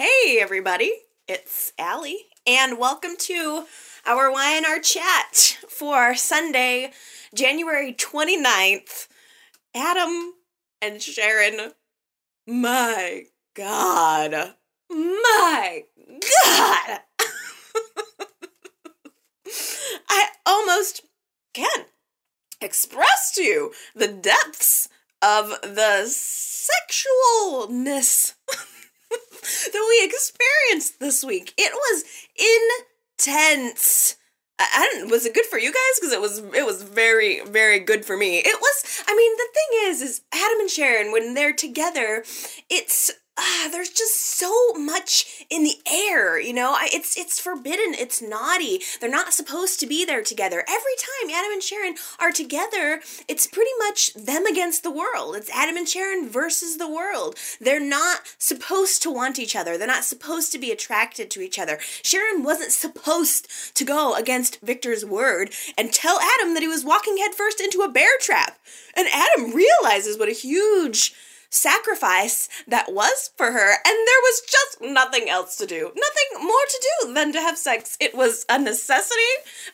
Hey, everybody, it's Allie, and welcome to our YNR chat for Sunday, January 29th. Adam and Sharon, my God, my God. I almost can't express to you the depths of the sexualness that we experienced this week. It was intense. I, I was it good for you guys? Because it was it was very very good for me. It was. I mean, the thing is, is Adam and Sharon when they're together, it's ah, there's just so much in the air, you know. I, it's it's forbidden. It's naughty. They're not supposed to be there together. Every time Adam and Sharon are together, it's pretty much them against the world. It's Adam and Sharon versus the world. They're not supposed to want each other. They're not supposed to be attracted to each other. Sharon wasn't supposed to go against Victor's word and tell Adam that he was walking headfirst into a bear trap. And Adam realizes what a huge sacrifice that was for her, and there was just nothing else to do. Nothing more to do than to have sex. It was a necessity.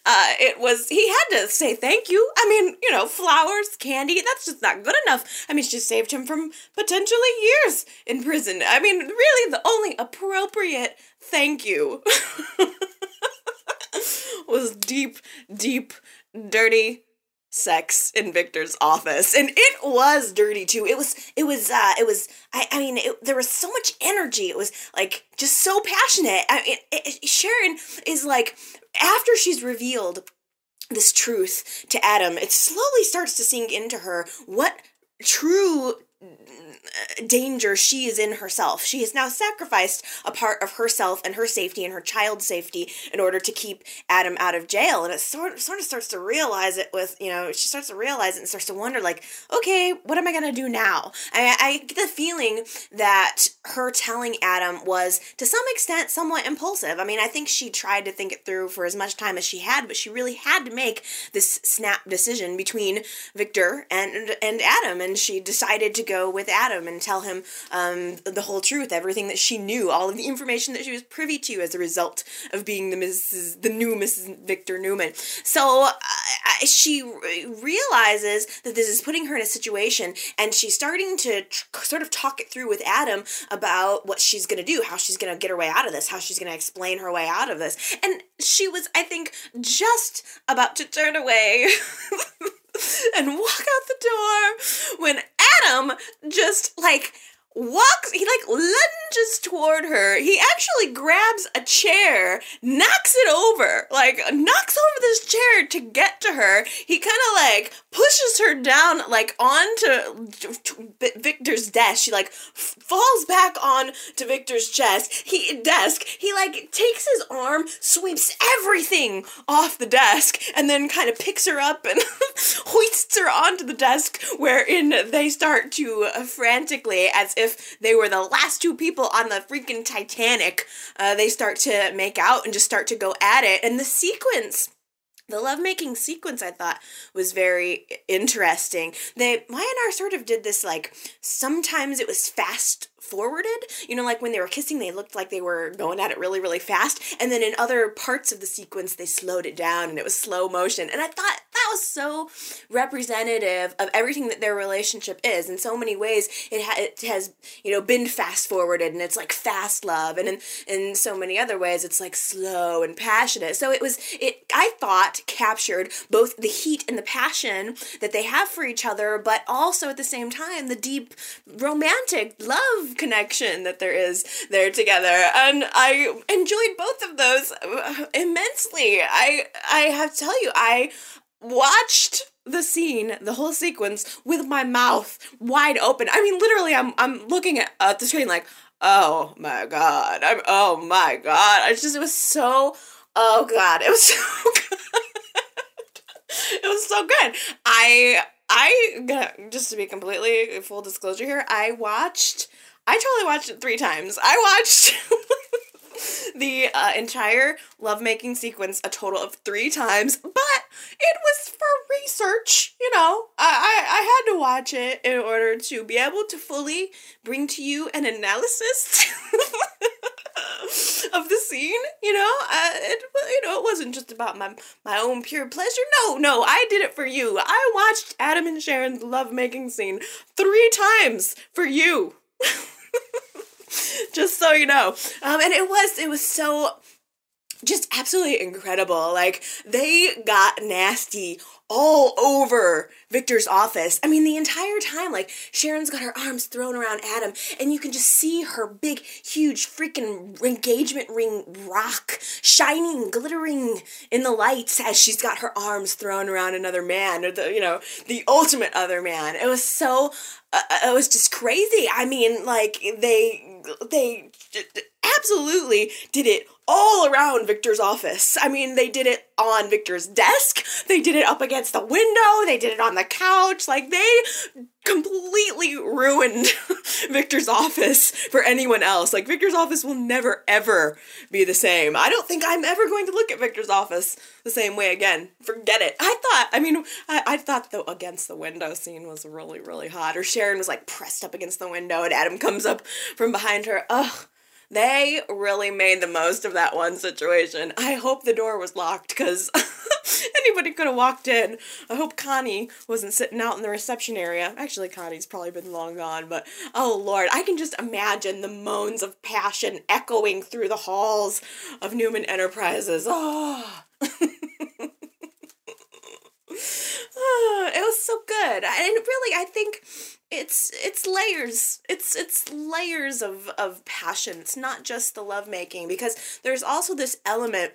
Uh, it was, he had to say thank you. I mean, you know, flowers, candy, that's just not good enough. I mean, she saved him from potentially years in prison. I mean, really, the only appropriate thank you was deep, deep, dirty sex in Victor's office and it was dirty too. It was it was uh it was I I mean it, there was so much energy. It was like just so passionate. I mean it, it, Sharon is like after she's revealed this truth to Adam it slowly starts to sink into her what true danger she is in herself. She has now sacrificed a part of herself and her safety and her child's safety in order to keep Adam out of jail. And it sort of, sort of starts to realize it with, you know, she starts to realize it and starts to wonder, like, okay, what am I going to do now? I, I get the feeling that her telling Adam was, to some extent, somewhat impulsive. I mean, I think she tried to think it through for as much time as she had, but she really had to make this snap decision between Victor and, and Adam. And she decided to go with Adam and tell him um, the whole truth, everything that she knew, all of the information that she was privy to as a result of being the Mrs. the new Mrs. Victor Newman. So uh, she realizes that this is putting her in a situation, and she's starting to tr- sort of talk it through with Adam about what she's gonna do, how she's gonna get her way out of this, how she's gonna explain her way out of this, and she was, I think, just about to turn away. and walk out the door when Adam just like walks he like lunges toward her. He actually grabs a chair knocks it over like knocks over this chair to get to her. He kind of like pushes her down like onto victor's desk. She like f- falls back on to victor's chest. He desk he like takes his arm sweeps everything off the desk and then kind of picks her up and hoists her onto the desk wherein they start to uh, frantically as if if they were the last two people on the freaking Titanic, uh, they start to make out and just start to go at it. And the sequence the lovemaking sequence I thought was very interesting. They YNR sort of did this like sometimes it was fast forwarded. You know, like when they were kissing, they looked like they were going at it really, really fast. And then in other parts of the sequence, they slowed it down and it was slow motion. And I thought that was so representative of everything that their relationship is. In so many ways, it, ha- it has, you know, been fast forwarded and it's like fast love. And in, in so many other ways, it's like slow and passionate. So it was, it, I thought, captured both the heat and the passion that they have for each other, but also at the same time, the deep romantic love connection that there is there together. And I enjoyed both of those immensely. I I have to tell you, I watched the scene, the whole sequence, with my mouth wide open. I mean, literally, I'm I'm looking at uh, the screen like, oh my god, I'm oh my god. I just it was so oh god, it was so good. it was so good. I I just to be completely full disclosure here, I watched I totally watched it three times. I watched the uh, entire lovemaking sequence a total of three times, but it was for research. You know, I, I, I had to watch it in order to be able to fully bring to you an analysis of the scene. You know, uh, it you know it wasn't just about my my own pure pleasure. No, no, I did it for you. I watched Adam and Sharon's lovemaking scene three times for you. just so you know, um, and it was it was so just absolutely incredible. Like they got nasty all over Victor's office. I mean, the entire time, like Sharon's got her arms thrown around Adam, and you can just see her big, huge, freaking engagement ring rock shining, glittering in the lights as she's got her arms thrown around another man, or the you know the ultimate other man. It was so, uh, uh it was just crazy. I mean, like they they absolutely did it all around Victor's office. I mean, they did it on Victor's desk, they did it up against the window, they did it on the couch. Like, they completely ruined Victor's office for anyone else. Like, Victor's office will never, ever be the same. I don't think I'm ever going to look at Victor's office the same way again. Forget it. I thought, I mean, I, I thought the against the window scene was really, really hot. Or Sharon was like pressed up against the window and Adam comes up from behind her. Ugh they really made the most of that one situation. I hope the door was locked because anybody could have walked in. I hope Connie wasn't sitting out in the reception area. Actually, Connie's probably been long gone, but oh lord, I can just imagine the moans of passion echoing through the halls of Newman Enterprises. Oh. it was so good. And really, I think it's it's layers. It's it's layers of of passion. It's not just the lovemaking because there's also this element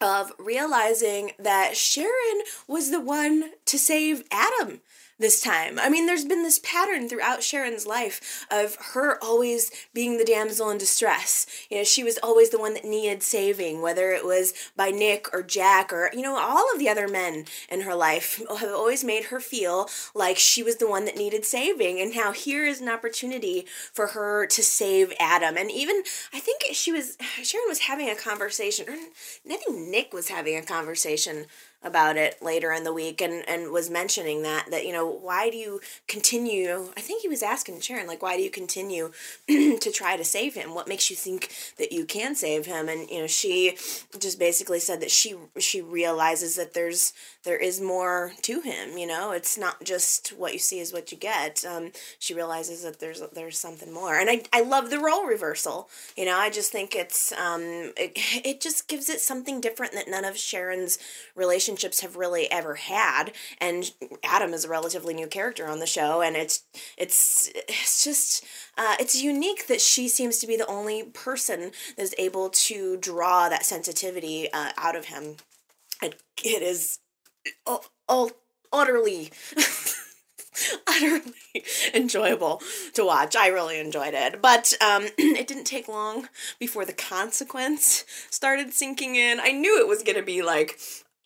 of realizing that Sharon was the one to save Adam this time. I mean, there's been this pattern throughout Sharon's life of her always being the damsel in distress. You know, she was always the one that needed saving, whether it was by Nick or Jack or, you know, all of the other men in her life have always made her feel like she was the one that needed saving. And now here is an opportunity for her to save Adam. And even, I think she was, Sharon was having a conversation, or I think Nick was having a conversation about it later in the week and, and was mentioning that that you know why do you continue i think he was asking sharon like why do you continue to try to save him? What makes you think that you can save him? And you know she just basically said that she she realizes that there's there is more to him you know? It's not just what you see is what you get. Um, she realizes that there's there's something more. And I, I love the role reversal. You know i just think it's um it, it just gives it something different that none of sharon's relationships have really ever had and adam is a relatively new character on the show and it's it's it's just uh, it's unique that she seems to be the only person that's able to draw that sensitivity uh, out of him it, it is all, oh utterly utterly enjoyable to watch. I really enjoyed it. But um, it didn't take long before the consequence started sinking in. I knew it was going to be like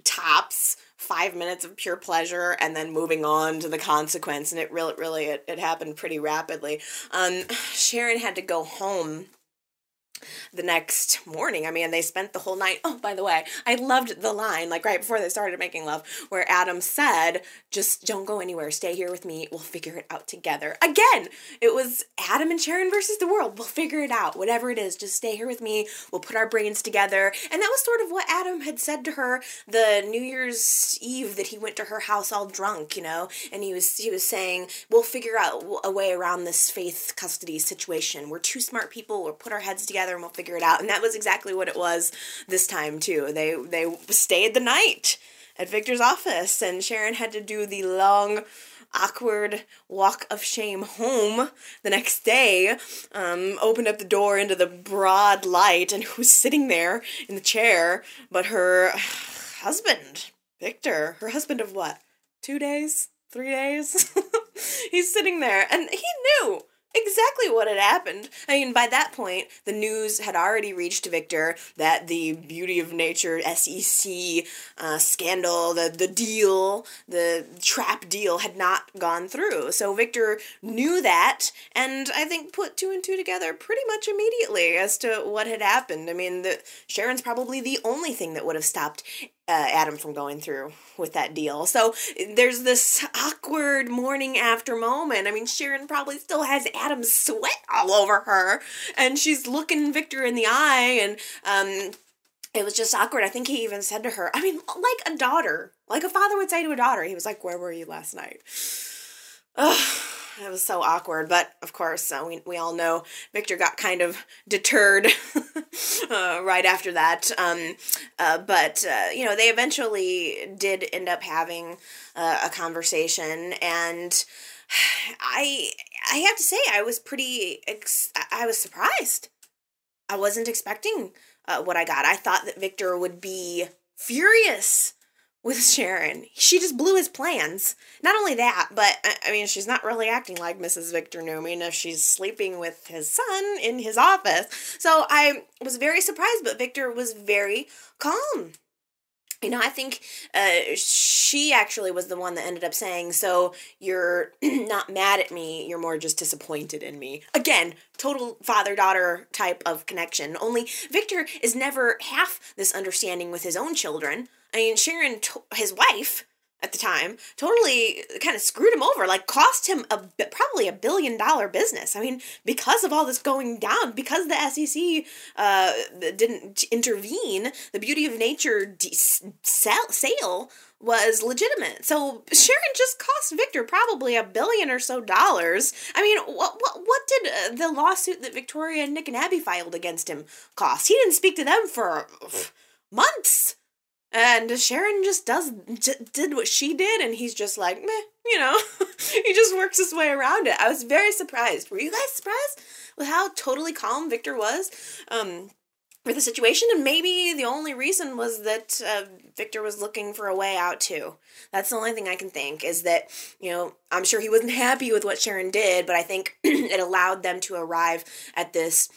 tops five minutes of pure pleasure and then moving on to the consequence. And it really really it, it happened pretty rapidly. Um sharon had to go home the next morning. I mean, they spent the whole night. Oh, by the way, I loved the line, like right before they started making love, where Adam said, just don't go anywhere. Stay here with me. We'll figure it out together. Again, it was Adam and Sharon versus the world. We'll figure it out. Whatever it is, just stay here with me. We'll put our brains together. And that was sort of what Adam had said to her the New Year's Eve that he went to her house all drunk, you know, and he was he was saying, "We'll figure out a way around this faith custody situation. We're two smart people. We'll put our heads together and we'll figure it out." And that was exactly what it was this time too. They they stayed the night at Victor's office, and Sharon had to do the long awkward walk of shame home the next day, um, opened up the door into the broad light, and who's sitting there in the chair but her husband, Victor. Her husband of what? Two days? Three days? He's sitting there, and he knew exactly what had happened. I mean, by that point, the news had already reached Victor that the Beauty of Nature SEC uh, scandal, the, the deal, the trap deal had not gone through. So Victor knew that, and I think put two and two together pretty much immediately as to what had happened. I mean, the, Sharon's probably the only thing that would have stopped uh, Adam from going through with that deal. So there's this awkward morning after moment. I mean, Sharon probably still has Adam's sweat all over her, and she's looking Victor in the eye, and um, it was just awkward. I think he even said to her, I mean, like a daughter, like a father would say to a daughter, he was like, Where were you last night? Ugh, it was so awkward. But of course, uh, we, we all know Victor got kind of deterred uh, right after that. Um, uh, but, uh, you know, they eventually did end up having uh, a conversation. And I, I have to say, I was pretty, ex- I was surprised. I wasn't expecting uh, what I got. I thought that Victor would be furious with Sharon. She just blew his plans. Not only that, but I mean, she's not really acting like Mrs. Victor Newman if she's sleeping with his son in his office. So I was very surprised, but Victor was very calm you know, I think uh, she actually was the one that ended up saying, So you're not mad at me, you're more just disappointed in me. Again, total father daughter type of connection. Only Victor is never half this understanding with his own children. I mean, Sharon, his wife, at the time totally kind of screwed him over like cost him a probably a billion dollar business. I mean because of all this going down because the sec uh, didn't intervene the beauty of nature de- sell, sale was legitimate. So sharon just cost victor probably a billion or so dollars. I mean what what, what did uh, the lawsuit that victoria and nick and abby filed against him cost? He didn't speak to them for months and Sharon just does j- did what she did, and he's just like, meh, you know. he just works his way around it. I was very surprised. Were you guys surprised with how totally calm Victor was? Um, for the situation, and maybe the only reason was that uh, Victor was looking for a way out too. That's the only thing I can think is that you know I'm sure he wasn't happy with what Sharon did, but I think it allowed them to arrive at this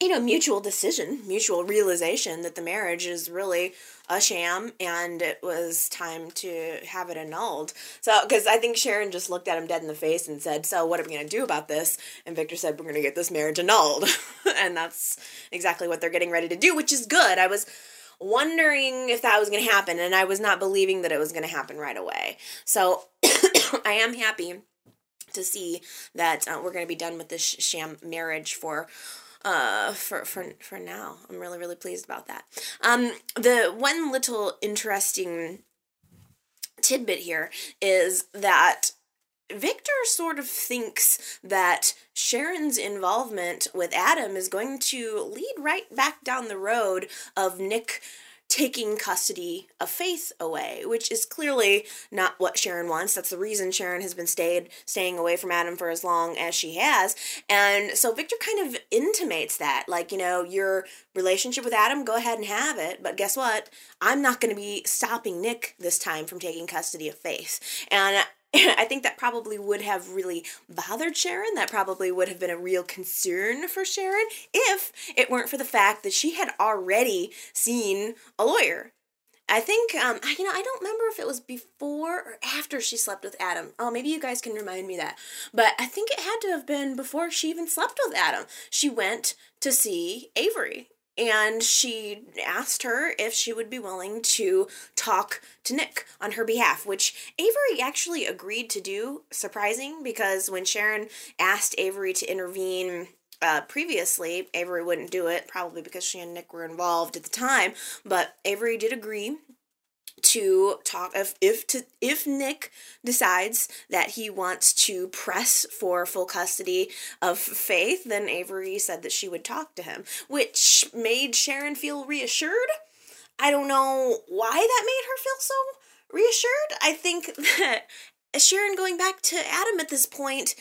you know mutual decision, mutual realization that the marriage is really a sham and it was time to have it annulled. So, because I think Sharon just looked at him dead in the face and said, So, what are we going to do about this? And Victor said, We're going to get this marriage annulled. and that's exactly what they're getting ready to do, which is good. I was wondering if that was going to happen and I was not believing that it was going to happen right away. So, I am happy to see that uh, we're going to be done with this sham marriage for uh, for for for now. I'm really really pleased about that. Um, the one little interesting tidbit here is that Victor sort of thinks that Sharon's involvement with Adam is going to lead right back down the road of Nick taking custody of Faith away, which is clearly not what Sharon wants. That's the reason Sharon has been stayed staying away from Adam for as long as she has. And so Victor kind of intimates that, like, you know, your relationship with Adam, go ahead and have it, but guess what? I'm not going to be stopping Nick this time from taking custody of Faith. And I think that probably would have really bothered Sharon. That probably would have been a real concern for Sharon if it weren't for the fact that she had already seen a lawyer. I think, um, you know, I don't remember if it was before or after she slept with Adam. Oh, maybe you guys can remind me that. But I think it had to have been before she even slept with Adam. She went to see Avery and she asked her if she would be willing to talk to Nick on her behalf, which Avery actually agreed to do. Surprising because when Sharon asked Avery to intervene uh, previously, Avery wouldn't do it, probably because she and Nick were involved at the time. But Avery did agree to talk if if to if Nick decides that he wants to press for full custody of Faith, then Avery said that she would talk to him, which made Sharon feel reassured. I don't know why that made her feel so reassured. I think that Sharon going back to Adam at this point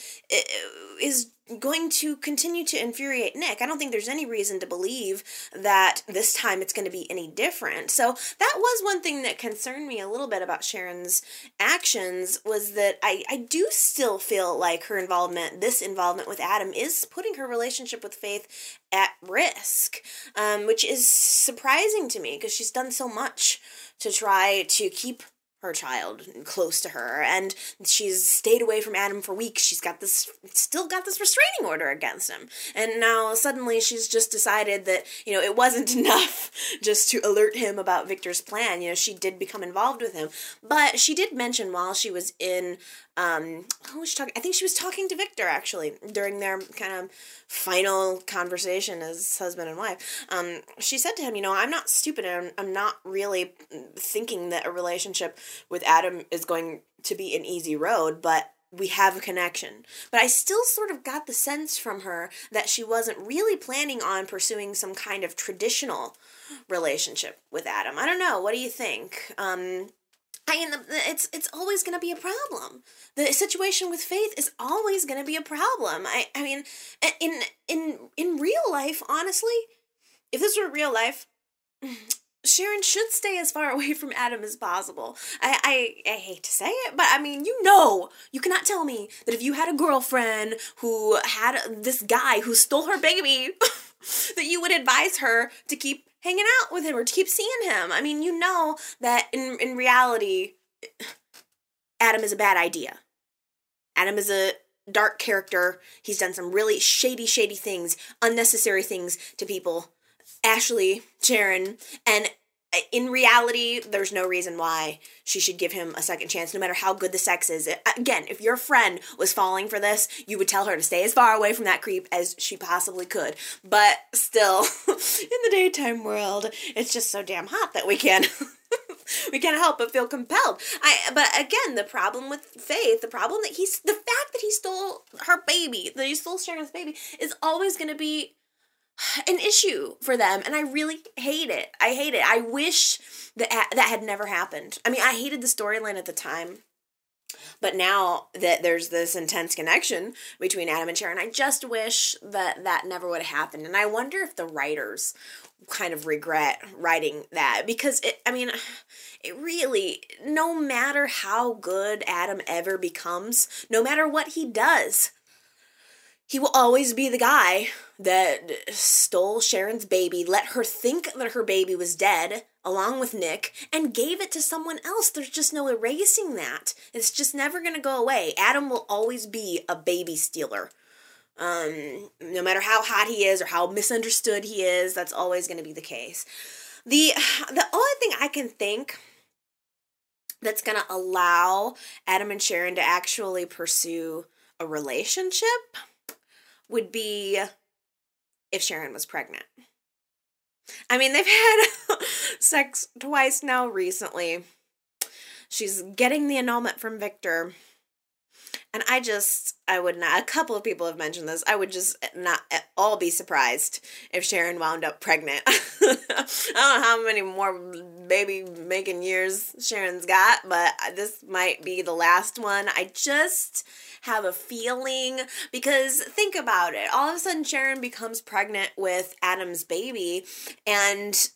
is going to continue to infuriate Nick. I don't think there's any reason to believe that this time it's going to be any different. So that was one thing that concerned me a little bit about Sharon's actions was that I, I do still feel like her involvement, this involvement with Adam, is putting her relationship with Faith at risk, um, which is surprising to me because she's done so much to try to keep her child close to her and she's stayed away from Adam for weeks. She's got this still got this restraining order against him. And now suddenly she's just decided that, you know, it wasn't enough just to alert him about Victor's plan. You know, she did become involved with him. But she did mention while she was in um who was talking I think she was talking to Victor actually during their kind of final conversation as husband and wife. Um she said to him, you know, I'm not stupid I'm, I'm not really thinking that a relationship with Adam is going to be an easy road, but we have a connection. But I still sort of got the sense from her that she wasn't really planning on pursuing some kind of traditional relationship with Adam. I don't know. What do you think? Um, I mean, it's it's always going to be a problem. The situation with faith is always going to be a problem. I I mean, in in in real life, honestly, if this were real life, Sharon should stay as far away from Adam as possible. I, I, I hate to say it, but I mean, you know, you cannot tell me that if you had a girlfriend who had this guy who stole her baby, that you would advise her to keep hanging out with him or to keep seeing him. I mean, you know that in, in reality, Adam is a bad idea. Adam is a dark character. He's done some really shady, shady things, unnecessary things to people Ashley, Sharon, and in reality, there's no reason why she should give him a second chance, no matter how good the sex is. Again, if your friend was falling for this, you would tell her to stay as far away from that creep as she possibly could. But still, in the daytime world, it's just so damn hot that we can't. we can't help but feel compelled. I but again, the problem with Faith, the problem that he's the fact that he stole her baby, that he stole Sharon's baby, is always going to be an issue for them and I really hate it. I hate it. I wish that that had never happened. I mean, I hated the storyline at the time. But now that there's this intense connection between Adam and Sharon, I just wish that that never would have happened. And I wonder if the writers kind of regret writing that because it I mean it really no matter how good Adam ever becomes, no matter what he does, he will always be the guy that stole Sharon's baby, let her think that her baby was dead, along with Nick, and gave it to someone else. There's just no erasing that. It's just never going to go away. Adam will always be a baby stealer. Um, no matter how hot he is or how misunderstood he is, that's always going to be the case. The the only thing I can think that's going to allow Adam and Sharon to actually pursue a relationship would be if Sharon was pregnant. I mean, they've had sex twice now recently. She's getting the annulment from Victor. And I just, I would not, a couple of people have mentioned this. I would just not at all be surprised if Sharon wound up pregnant. I don't know how many more baby making years Sharon's got, but this might be the last one. I just, have a feeling because think about it. All of a sudden, Sharon becomes pregnant with Adam's baby, and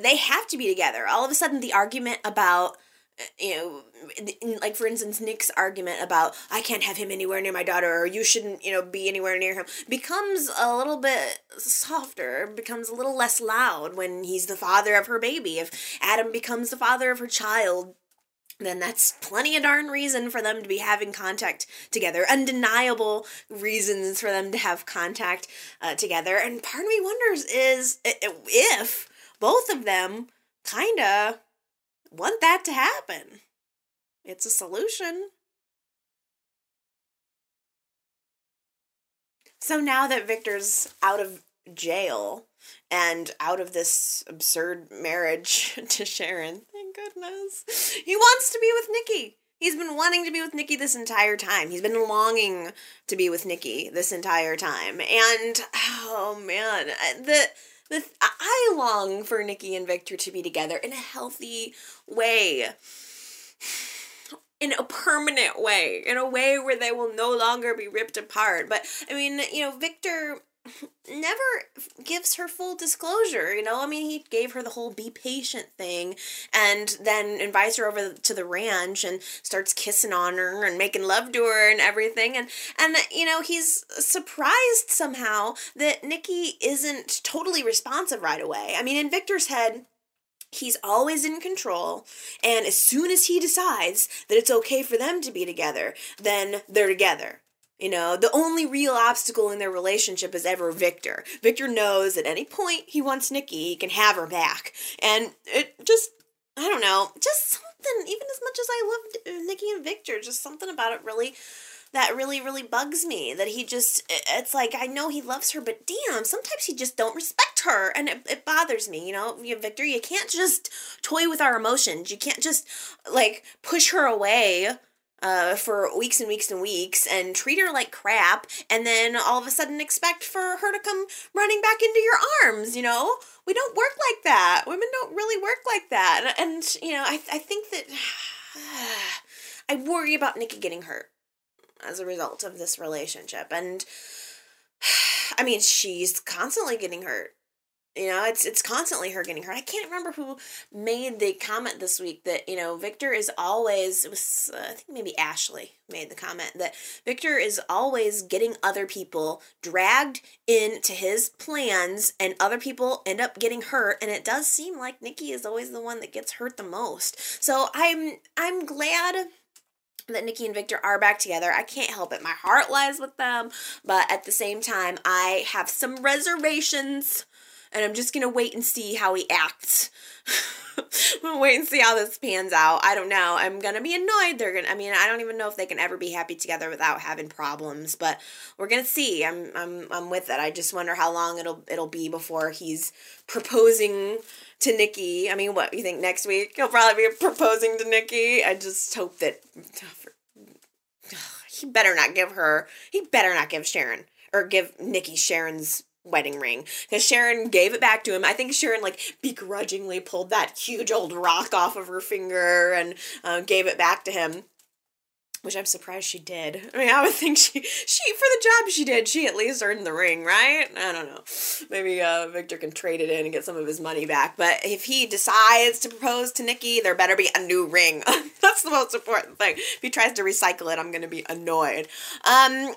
they have to be together. All of a sudden, the argument about you know, like for instance, Nick's argument about I can't have him anywhere near my daughter, or you shouldn't, you know, be anywhere near him, becomes a little bit softer, becomes a little less loud when he's the father of her baby. If Adam becomes the father of her child, then that's plenty of darn reason for them to be having contact together. Undeniable reasons for them to have contact uh, together. And part of me wonders is if both of them kind of want that to happen. It's a solution. So now that Victor's out of jail and out of this absurd marriage to Sharon, thank goodness. He wants to be with Nikki. He's been wanting to be with Nikki this entire time. He's been longing to be with Nikki this entire time. And oh man, the the I long for Nikki and Victor to be together in a healthy way. In a permanent way, in a way where they will no longer be ripped apart. But I mean, you know, Victor never gives her full disclosure you know? I mean he gave her the whole be patient thing and then invites her over to the ranch and starts kissing on her and making love to her and everything. And and you know he's surprised somehow that nikki isn't totally responsive right away. I mean in victor's head He's always in control, and as soon as he decides that it's okay for them to be together, then they're together. You know, the only real obstacle in their relationship is ever Victor. Victor knows at any point he wants Nikki, he can have her back. And it just, I don't know, just something, even as much as I loved uh, Nikki and Victor, just something about it really that really really bugs me that he just it's like i know he loves her but damn sometimes he just don't respect her and it, it bothers me you know victor you can't just toy with our emotions you can't just like push her away uh, for weeks and weeks and weeks and treat her like crap and then all of a sudden expect for her to come running back into your arms you know we don't work like that women don't really work like that and you know i, I think that i worry about nikki getting hurt as a result of this relationship. And I mean, she's constantly getting hurt. You know, it's it's constantly her getting hurt. I can't remember who made the comment this week that you know Victor is always it was uh, I think maybe Ashley made the comment that Victor is always getting other people dragged into his plans and other people end up getting hurt and it does seem like Nikki is always the one that gets hurt the most. So I'm I'm glad that Nikki and Victor are back together. I can't help it. My heart lies with them, but at the same time, I have some reservations and I'm just gonna wait and see how he acts. Gonna wait and see how this pans out. I don't know. I'm gonna be annoyed. They're gonna. I mean, I don't even know if they can ever be happy together without having problems. But we're gonna see. I'm. I'm. I'm with it. I just wonder how long it'll. It'll be before he's proposing to Nikki. I mean, what you think next week he'll probably be proposing to Nikki? I just hope that he better not give her. He better not give Sharon or give Nikki Sharon's wedding ring because Sharon gave it back to him. I think Sharon like begrudgingly pulled that huge old rock off of her finger and uh, gave it back to him. Which I'm surprised she did. I mean, I would think she she for the job she did, she at least earned the ring, right? I don't know. Maybe uh, Victor can trade it in and get some of his money back. But if he decides to propose to Nikki, there better be a new ring. That's the most important thing. If he tries to recycle it, I'm gonna be annoyed. Um,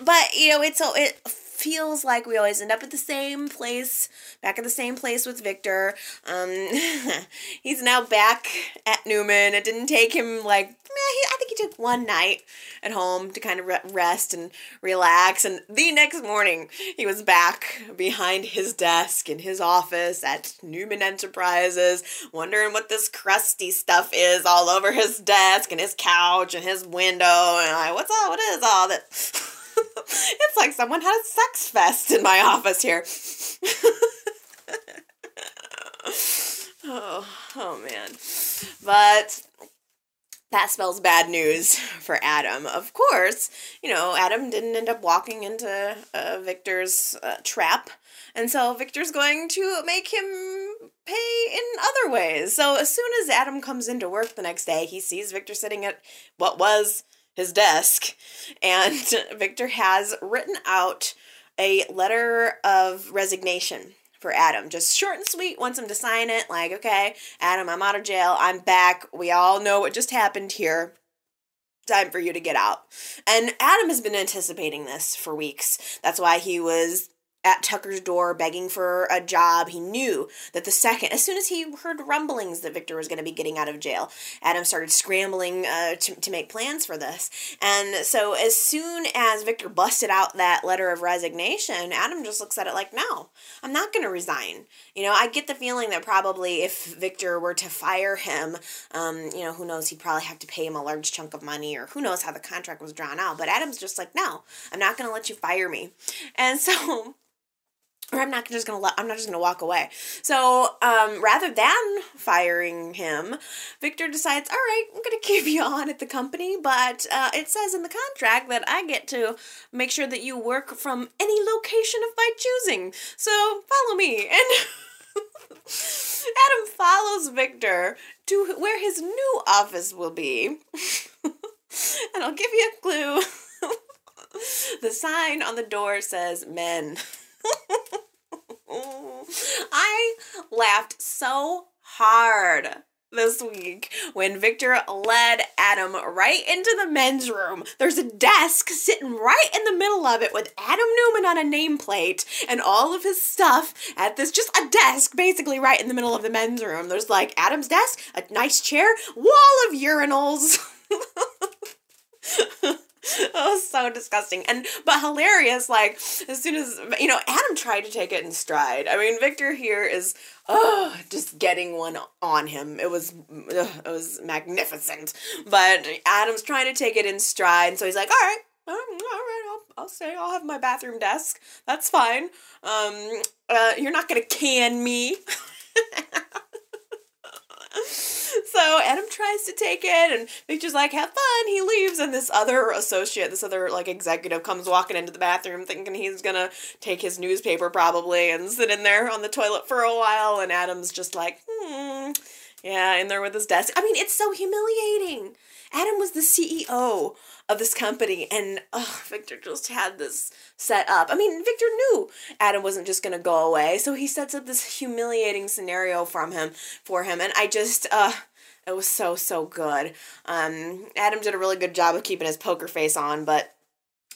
but you know, it's so it feels like we always end up at the same place, back at the same place with Victor. Um, he's now back at Newman. It didn't take him like, he, I think he took one night at home to kind of rest and relax. And the next morning, he was back behind his desk in his office at Newman Enterprises, wondering what this crusty stuff is all over his desk and his couch and his window. And like, what's all, what is all that? it's like someone had a sex fest in my office here. oh, oh man. But that spells bad news for Adam. Of course, you know, Adam didn't end up walking into uh, Victor's uh, trap. And so Victor's going to make him pay in other ways. So as soon as Adam comes into work the next day, he sees Victor sitting at what was his desk, and Victor has written out a letter of resignation for Adam. Just short and sweet, wants him to sign it. Like, okay, Adam, I'm out of jail. I'm back. We all know what just happened here. Time for you to get out. And Adam has been anticipating this for weeks. That's why he was at Tucker's door begging for a job. He knew that the second, as soon as he heard rumblings that Victor was going to be getting out of jail, Adam started scrambling uh, to, to make plans for this. And so, as soon as Victor busted out that letter of resignation, Adam just looks at it like, no, I'm not going to resign. You know, I get the feeling that probably if Victor were to fire him, um, you know, who knows, he'd probably have to pay him a large chunk of money or who knows how the contract was drawn out. But Adam's just like, no, I'm not going to let you fire me. And so, or I'm not just gonna let, I'm not just gonna walk away. So um, rather than firing him, Victor decides, all right, I'm gonna keep you on at the company, but uh, it says in the contract that I get to make sure that you work from any location of my choosing. So follow me and. Adam follows Victor to where his new office will be. and I'll give you a clue. the sign on the door says men. I laughed so hard this week when Victor led Adam right into the men's room. There's a desk sitting right in the middle of it with Adam Newman on a nameplate and all of his stuff at this just a desk basically right in the middle of the men's room. There's like Adam's desk, a nice chair, wall of urinals. oh, so disgusting. And but hilarious, like as soon as you know, Adam tried to take it in stride. I mean, Victor here is oh just getting one on him. It was ugh, it was magnificent. But Adam's trying to take it in stride, so he's like, all right. all right, I'll, I'll stay. I'll have my bathroom desk. That's fine. Um, uh, you're not gonna can me. Adam tries to take it, and Victor's like, "Have fun." He leaves, and this other associate, this other like executive, comes walking into the bathroom, thinking he's gonna take his newspaper probably and sit in there on the toilet for a while. And Adam's just like, "Hmm." Yeah, in there with his desk. I mean, it's so humiliating. Adam was the CEO of this company, and Victor just had this set up. I mean, Victor knew Adam wasn't just gonna go away, so he sets up this humiliating scenario from him for him, and I just uh it was so so good. Um, Adam did a really good job of keeping his poker face on, but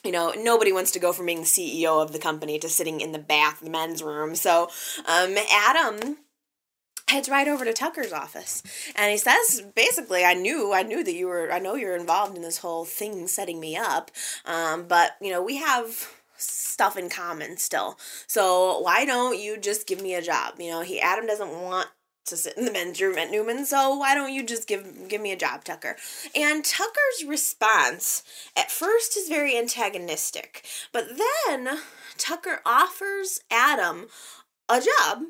you know, nobody wants to go from being CEO of the company to sitting in the bath, the men's room. So, um, Adam heads right over to Tucker's office and he says basically I knew I knew that you were I know you're involved in this whole thing setting me up um, but you know we have stuff in common still so why don't you just give me a job you know he Adam doesn't want to sit in the men's room at Newman, so why don't you just give give me a job, Tucker? And Tucker's response at first is very antagonistic, but then Tucker offers Adam a job.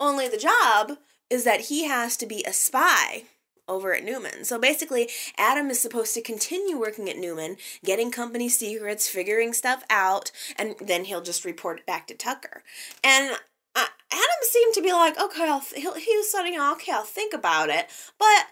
Only the job is that he has to be a spy over at Newman. So basically, Adam is supposed to continue working at Newman, getting company secrets, figuring stuff out, and then he'll just report it back to Tucker. And Adam seemed to be like, okay, I'll th- he was saying, okay, I'll think about it. But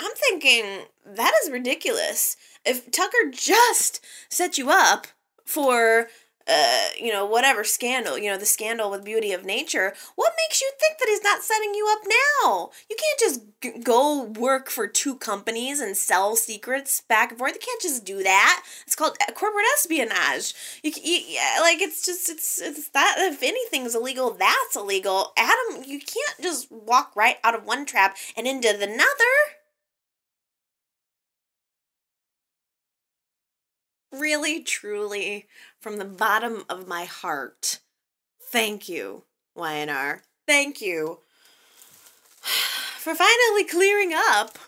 I'm thinking that is ridiculous. If Tucker just set you up for uh, you know, whatever scandal, you know, the scandal with Beauty of Nature, what makes you think that he's not setting you up now? You can't just g- go work for two companies and sell secrets back and forth. You can't just do that. It's called corporate espionage. You, you yeah, like it's just it's it's that if anything's illegal, that's illegal. Adam, you can't just walk right out of one trap and into the another. Really, truly, from the bottom of my heart, thank you, YNR. Thank you for finally clearing up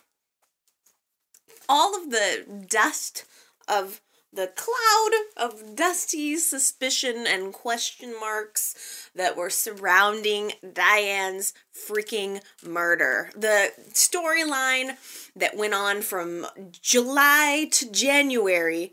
all of the dust of the cloud of dusty suspicion and question marks that were surrounding Diane's freaking murder. The storyline that went on from July to January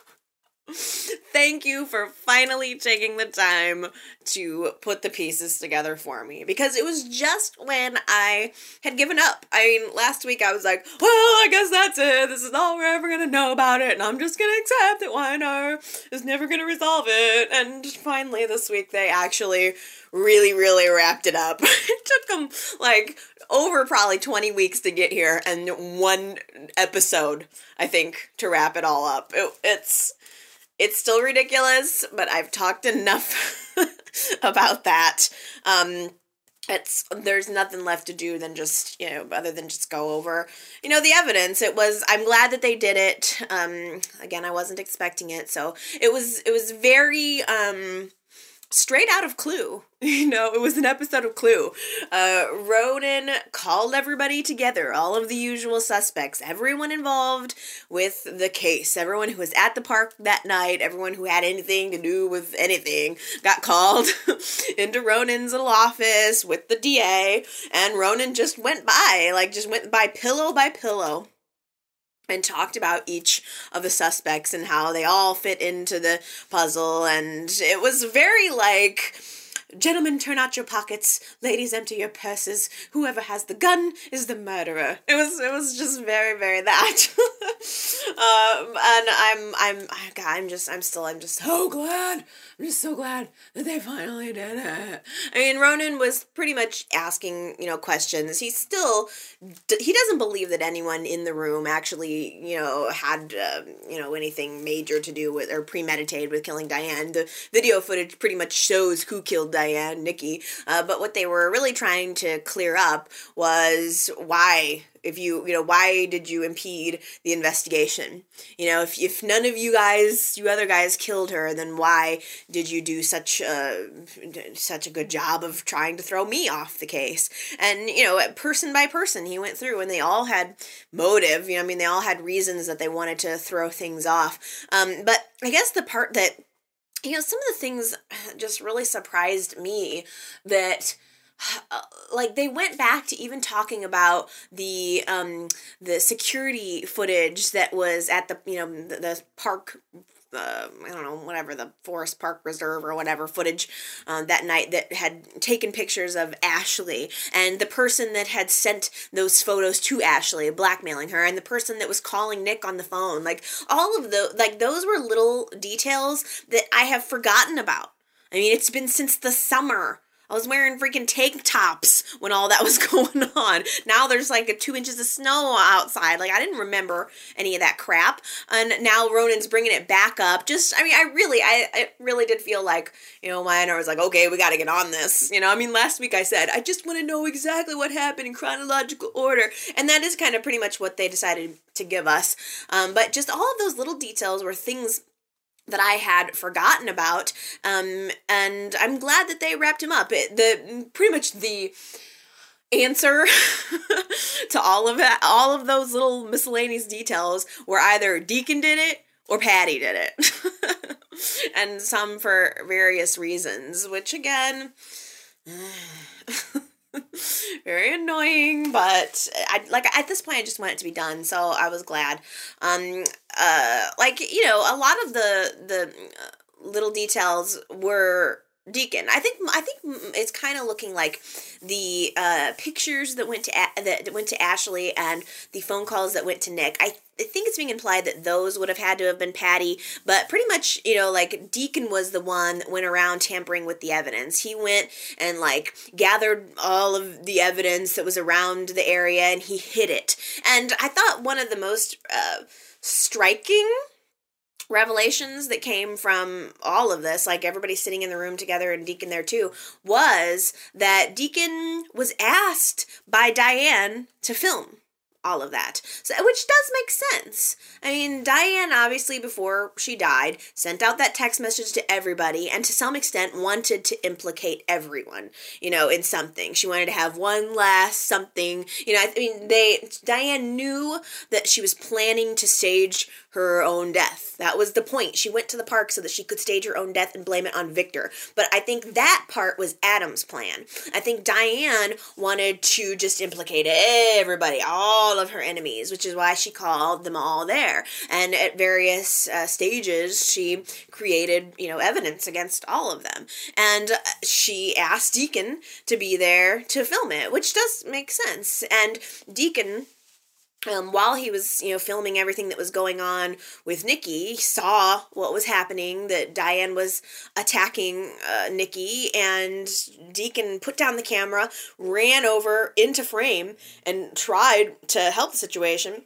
Thank you for finally taking the time to put the pieces together for me because it was just when I had given up. I mean, last week I was like, well, I guess that's it. This is all we're ever going to know about it, and I'm just going to accept that YNR is never going to resolve it. And finally, this week they actually really, really wrapped it up. it took them like over probably 20 weeks to get here and one episode, I think, to wrap it all up. It, it's it's still ridiculous, but I've talked enough about that. Um, it's there's nothing left to do than just you know other than just go over you know the evidence. It was i'm glad that they did it. Um again i wasn't expecting it. So it was it was very um straight out of Clue. You know, it was an episode of Clue. Uh, Ronan called everybody together, all of the usual suspects, everyone involved with the case, everyone who was at the park that night, everyone who had anything to do with anything, got called into Ronan's little office with the DA, and Ronan just went by, like, just went by pillow by pillow and talked about each of the suspects and how they all fit into the puzzle. And it was very like gentlemen, turn out your pockets. Ladies, empty your purses. Whoever has the gun is the murderer. It was it was just very very that. um, and I'm I'm I'm just I'm still I'm just so glad. I'm just so glad that they finally did it. I mean, Ronan was pretty much asking you know questions. He still he doesn't believe that anyone in the room actually you know had uh, you know anything major to do with or premeditated with killing Diane. The video footage pretty much shows who killed Diane, Nikki. Uh, but what they were really trying to clear up was why if you you know why did you impede the investigation you know if, if none of you guys you other guys killed her then why did you do such a such a good job of trying to throw me off the case and you know person by person he went through and they all had motive you know i mean they all had reasons that they wanted to throw things off um, but i guess the part that you know some of the things just really surprised me that like they went back to even talking about the um the security footage that was at the you know the, the park uh, I don't know, whatever the Forest Park Reserve or whatever footage uh, that night that had taken pictures of Ashley and the person that had sent those photos to Ashley, blackmailing her, and the person that was calling Nick on the phone. Like all of the like those were little details that I have forgotten about. I mean, it's been since the summer I was wearing freaking tank tops when all that was going on. Now there's like two inches of snow outside. Like I didn't remember any of that crap. And now Ronan's bringing it back up. Just, I mean, I really, I, I really did feel like, you know, my I was like, okay, we got to get on this. You know, I mean, last week I said, I just want to know exactly what happened in chronological order. And that is kind of pretty much what they decided to give us. Um, but just all of those little details were things that I had forgotten about. Um, and I'm glad that they wrapped him up. It, the pretty much the answer to all of it, all of those little miscellaneous details were either Deacon did it or Patty did it. and some for various reasons, which again very annoying but i like at this point i just want it to be done so i was glad. Um uh like you know a lot of the the uh, little details were Deacon. I think I think it's kind of looking like the uh, pictures that went to a- that went to Ashley and the phone calls that went to Nick. I, I think it's being implied that those would have had to have been Patty, but pretty much you know like Deacon was the one that went around tampering with the evidence. He went and like gathered all of the evidence that was around the area and he hid it. And I thought one of the most uh, striking revelations that came from all of this, like everybody sitting in the room together and Deacon there too, was that Deacon was asked by Diane to film all of that. So which does make sense. I mean, Diane obviously before she died sent out that text message to everybody and to some extent wanted to implicate everyone, you know, in something. She wanted to have one last something, you know, I mean they Diane knew that she was planning to stage her own death. That was the point. She went to the park so that she could stage her own death and blame it on Victor. But I think that part was Adam's plan. I think Diane wanted to just implicate everybody, all of her enemies, which is why she called them all there. And at various uh, stages, she created, you know, evidence against all of them. And uh, she asked Deacon to be there to film it, which does make sense. And Deacon um, while he was, you know, filming everything that was going on with Nikki, saw what was happening, that Diane was attacking uh, Nikki, and Deacon put down the camera, ran over into frame, and tried to help the situation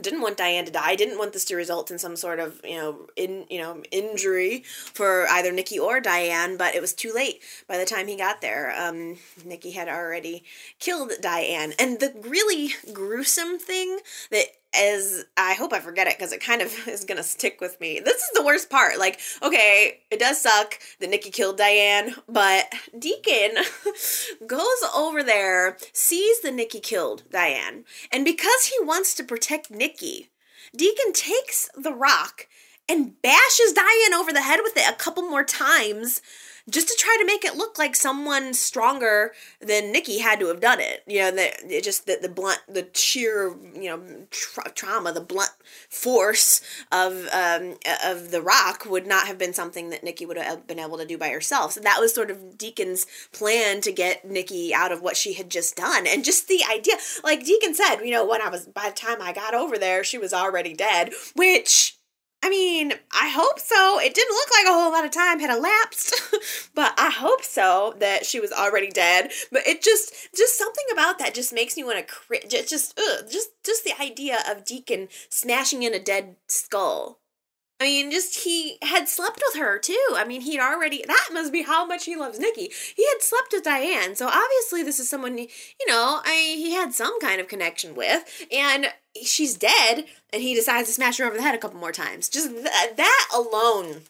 didn't want Diane to die, didn't want this to result in some sort of, you know, in you know, injury for either Nikki or Diane, but it was too late by the time he got there. Um, Nikki had already killed Diane. And the really gruesome thing that is I hope I forget it because it kind of is gonna stick with me. This is the worst part. Like, okay, it does suck that Nikki killed Diane, but Deacon goes over there, sees that Nikki killed Diane, and because he wants to protect Nikki, Deacon takes the rock and bashes Diane over the head with it a couple more times just to try to make it look like someone stronger than Nikki had to have done it. You know, the, it just the, the blunt, the sheer, you know, tra- trauma, the blunt force of um, of the rock would not have been something that Nikki would have been able to do by herself. So that was sort of Deacon's plan to get Nikki out of what she had just done, and just the idea, like Deacon said, you know, when I was by the time I got over there, she was already dead, which I mean, I hope so. It didn't look like a whole lot of time had elapsed, but I hope so that she was already dead. But it just, just something about that just makes me want to cringe. Just, just, ugh, just, just the idea of Deacon smashing in a dead skull. I mean, just he had slept with her too. I mean, he'd already, that must be how much he loves Nikki. He had slept with Diane. So obviously, this is someone, you know, I, he had some kind of connection with. And she's dead, and he decides to smash her over the head a couple more times. Just th- that alone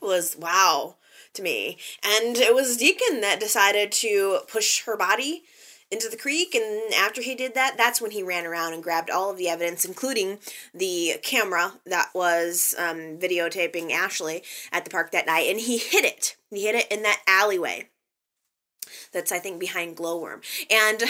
was wow to me. And it was Deacon that decided to push her body into the creek and after he did that that's when he ran around and grabbed all of the evidence including the camera that was um, videotaping ashley at the park that night and he hid it. He hid it in that alleyway that's I think behind Glowworm. And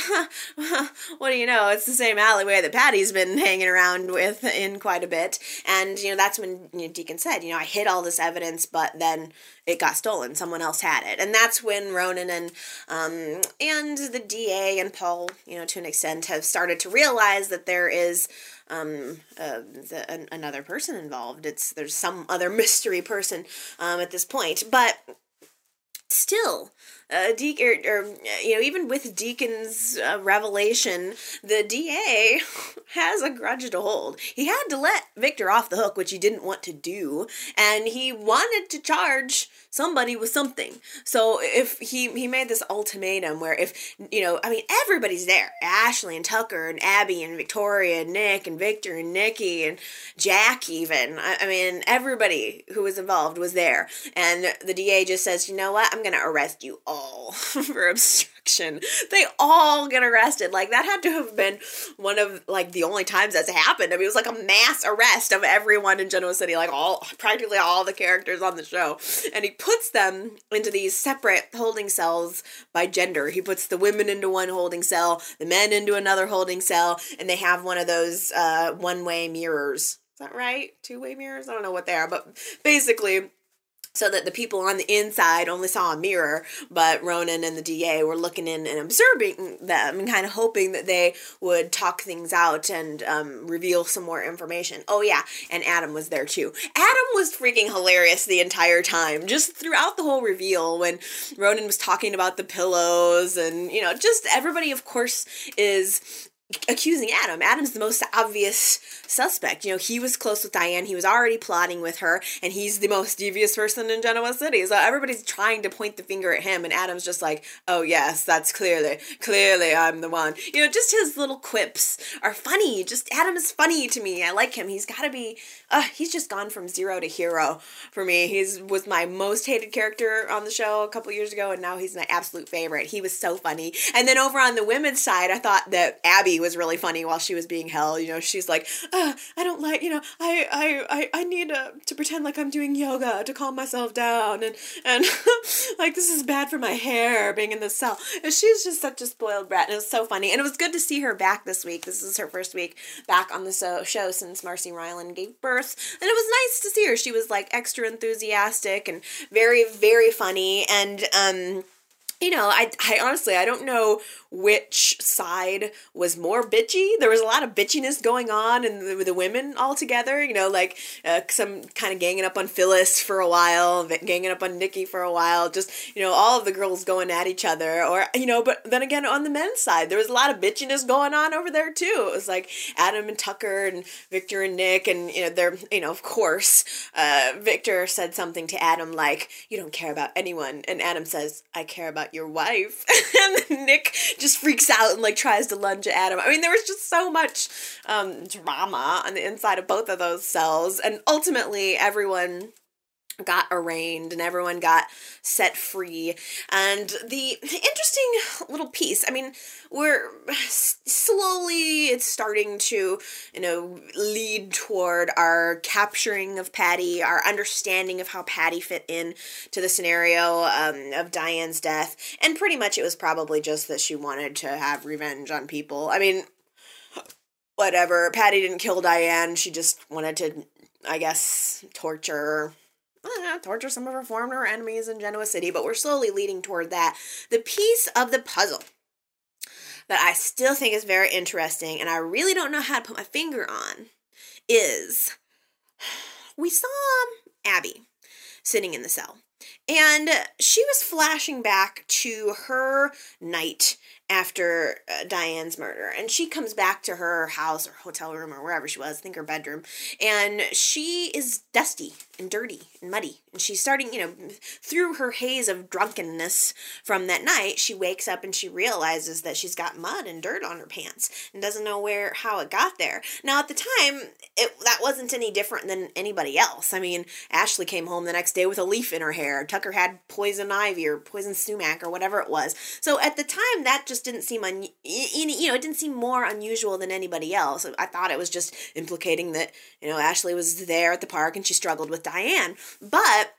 what do you know? It's the same alleyway that Patty's been hanging around with in quite a bit. And you know that's when you know, Deacon said, you know, I hid all this evidence, but then it got stolen. Someone else had it, and that's when Ronan and um, and the DA and Paul, you know, to an extent, have started to realize that there is um, uh, the, an, another person involved. It's there's some other mystery person um, at this point, but still uh, Deacon, or, or, you know, even with Deacon's uh, revelation, the DA has a grudge to hold. He had to let Victor off the hook, which he didn't want to do, and he wanted to charge somebody with something. So if he he made this ultimatum where if you know, I mean, everybody's there: Ashley and Tucker and Abby and Victoria and Nick and Victor and Nikki and Jack. Even I, I mean, everybody who was involved was there, and the DA just says, you know what, I'm gonna arrest you all for obstruction. They all get arrested. Like that had to have been one of like the only times that's happened. I mean, it was like a mass arrest of everyone in Genoa City, like all practically all the characters on the show. And he puts them into these separate holding cells by gender. He puts the women into one holding cell, the men into another holding cell, and they have one of those uh, one-way mirrors. Is that right? Two-way mirrors? I don't know what they are, but basically so that the people on the inside only saw a mirror, but Ronan and the DA were looking in and observing them and kind of hoping that they would talk things out and um, reveal some more information. Oh, yeah, and Adam was there too. Adam was freaking hilarious the entire time, just throughout the whole reveal when Ronan was talking about the pillows and, you know, just everybody, of course, is accusing Adam. Adam's the most obvious suspect. You know, he was close with Diane. He was already plotting with her, and he's the most devious person in Genoa City. So everybody's trying to point the finger at him, and Adam's just like, "Oh yes, that's clearly, clearly I'm the one." You know, just his little quips are funny. Just Adam is funny to me. I like him. He's got to be. Uh, he's just gone from zero to hero for me. He's was my most hated character on the show a couple years ago, and now he's my absolute favorite. He was so funny. And then over on the women's side, I thought that Abby was really funny while she was being held. You know, she's like, uh, I don't like, you know, I I I, I need to, to pretend like I'm doing yoga to calm myself down, and and like this is bad for my hair being in the cell. And she's just such a spoiled brat, and it was so funny. And it was good to see her back this week. This is her first week back on the so- show since Marcy Rylan gave birth, and it was nice to see her. She was like extra enthusiastic and very very funny, and um you know, I, I honestly I don't know which side was more bitchy. There was a lot of bitchiness going on and the, the women all together. You know, like uh, some kind of ganging up on Phyllis for a while, ganging up on Nikki for a while. Just you know, all of the girls going at each other, or you know. But then again, on the men's side, there was a lot of bitchiness going on over there too. It was like Adam and Tucker and Victor and Nick, and you know, they're you know, of course, uh, Victor said something to Adam like, "You don't care about anyone," and Adam says, "I care about your wife," and Nick just freaks out and like tries to lunge at Adam. I mean, there was just so much um, drama on the inside of both of those cells, and ultimately, everyone got arraigned and everyone got set free. And the interesting little piece i mean we're slowly it's starting to you know lead toward our capturing of patty our understanding of how patty fit in to the scenario um, of diane's death. And pretty much it was probably just that she wanted to have revenge on people. I mean whatever. Patty didn't kill diane. She just wanted to i guess torture know, torture some of her former enemies in Genoa City, but we're slowly leading toward that. The piece of the puzzle that I still think is very interesting, and I really don't know how to put my finger on, is we saw um, Abby sitting in the cell. And she was flashing back to her night after uh, Diane's murder. And she comes back to her house or hotel room or wherever she was, I think her bedroom, and she is dusty and dirty and muddy. And she's starting, you know, through her haze of drunkenness from that night, she wakes up and she realizes that she's got mud and dirt on her pants and doesn't know where how it got there. Now at the time, it that wasn't any different than anybody else. I mean, Ashley came home the next day with a leaf in her hair. Tucker had poison ivy or poison sumac or whatever it was. So at the time that just didn't seem un you know it didn't seem more unusual than anybody else. I thought it was just implicating that you know Ashley was there at the park and she struggled with Diane, but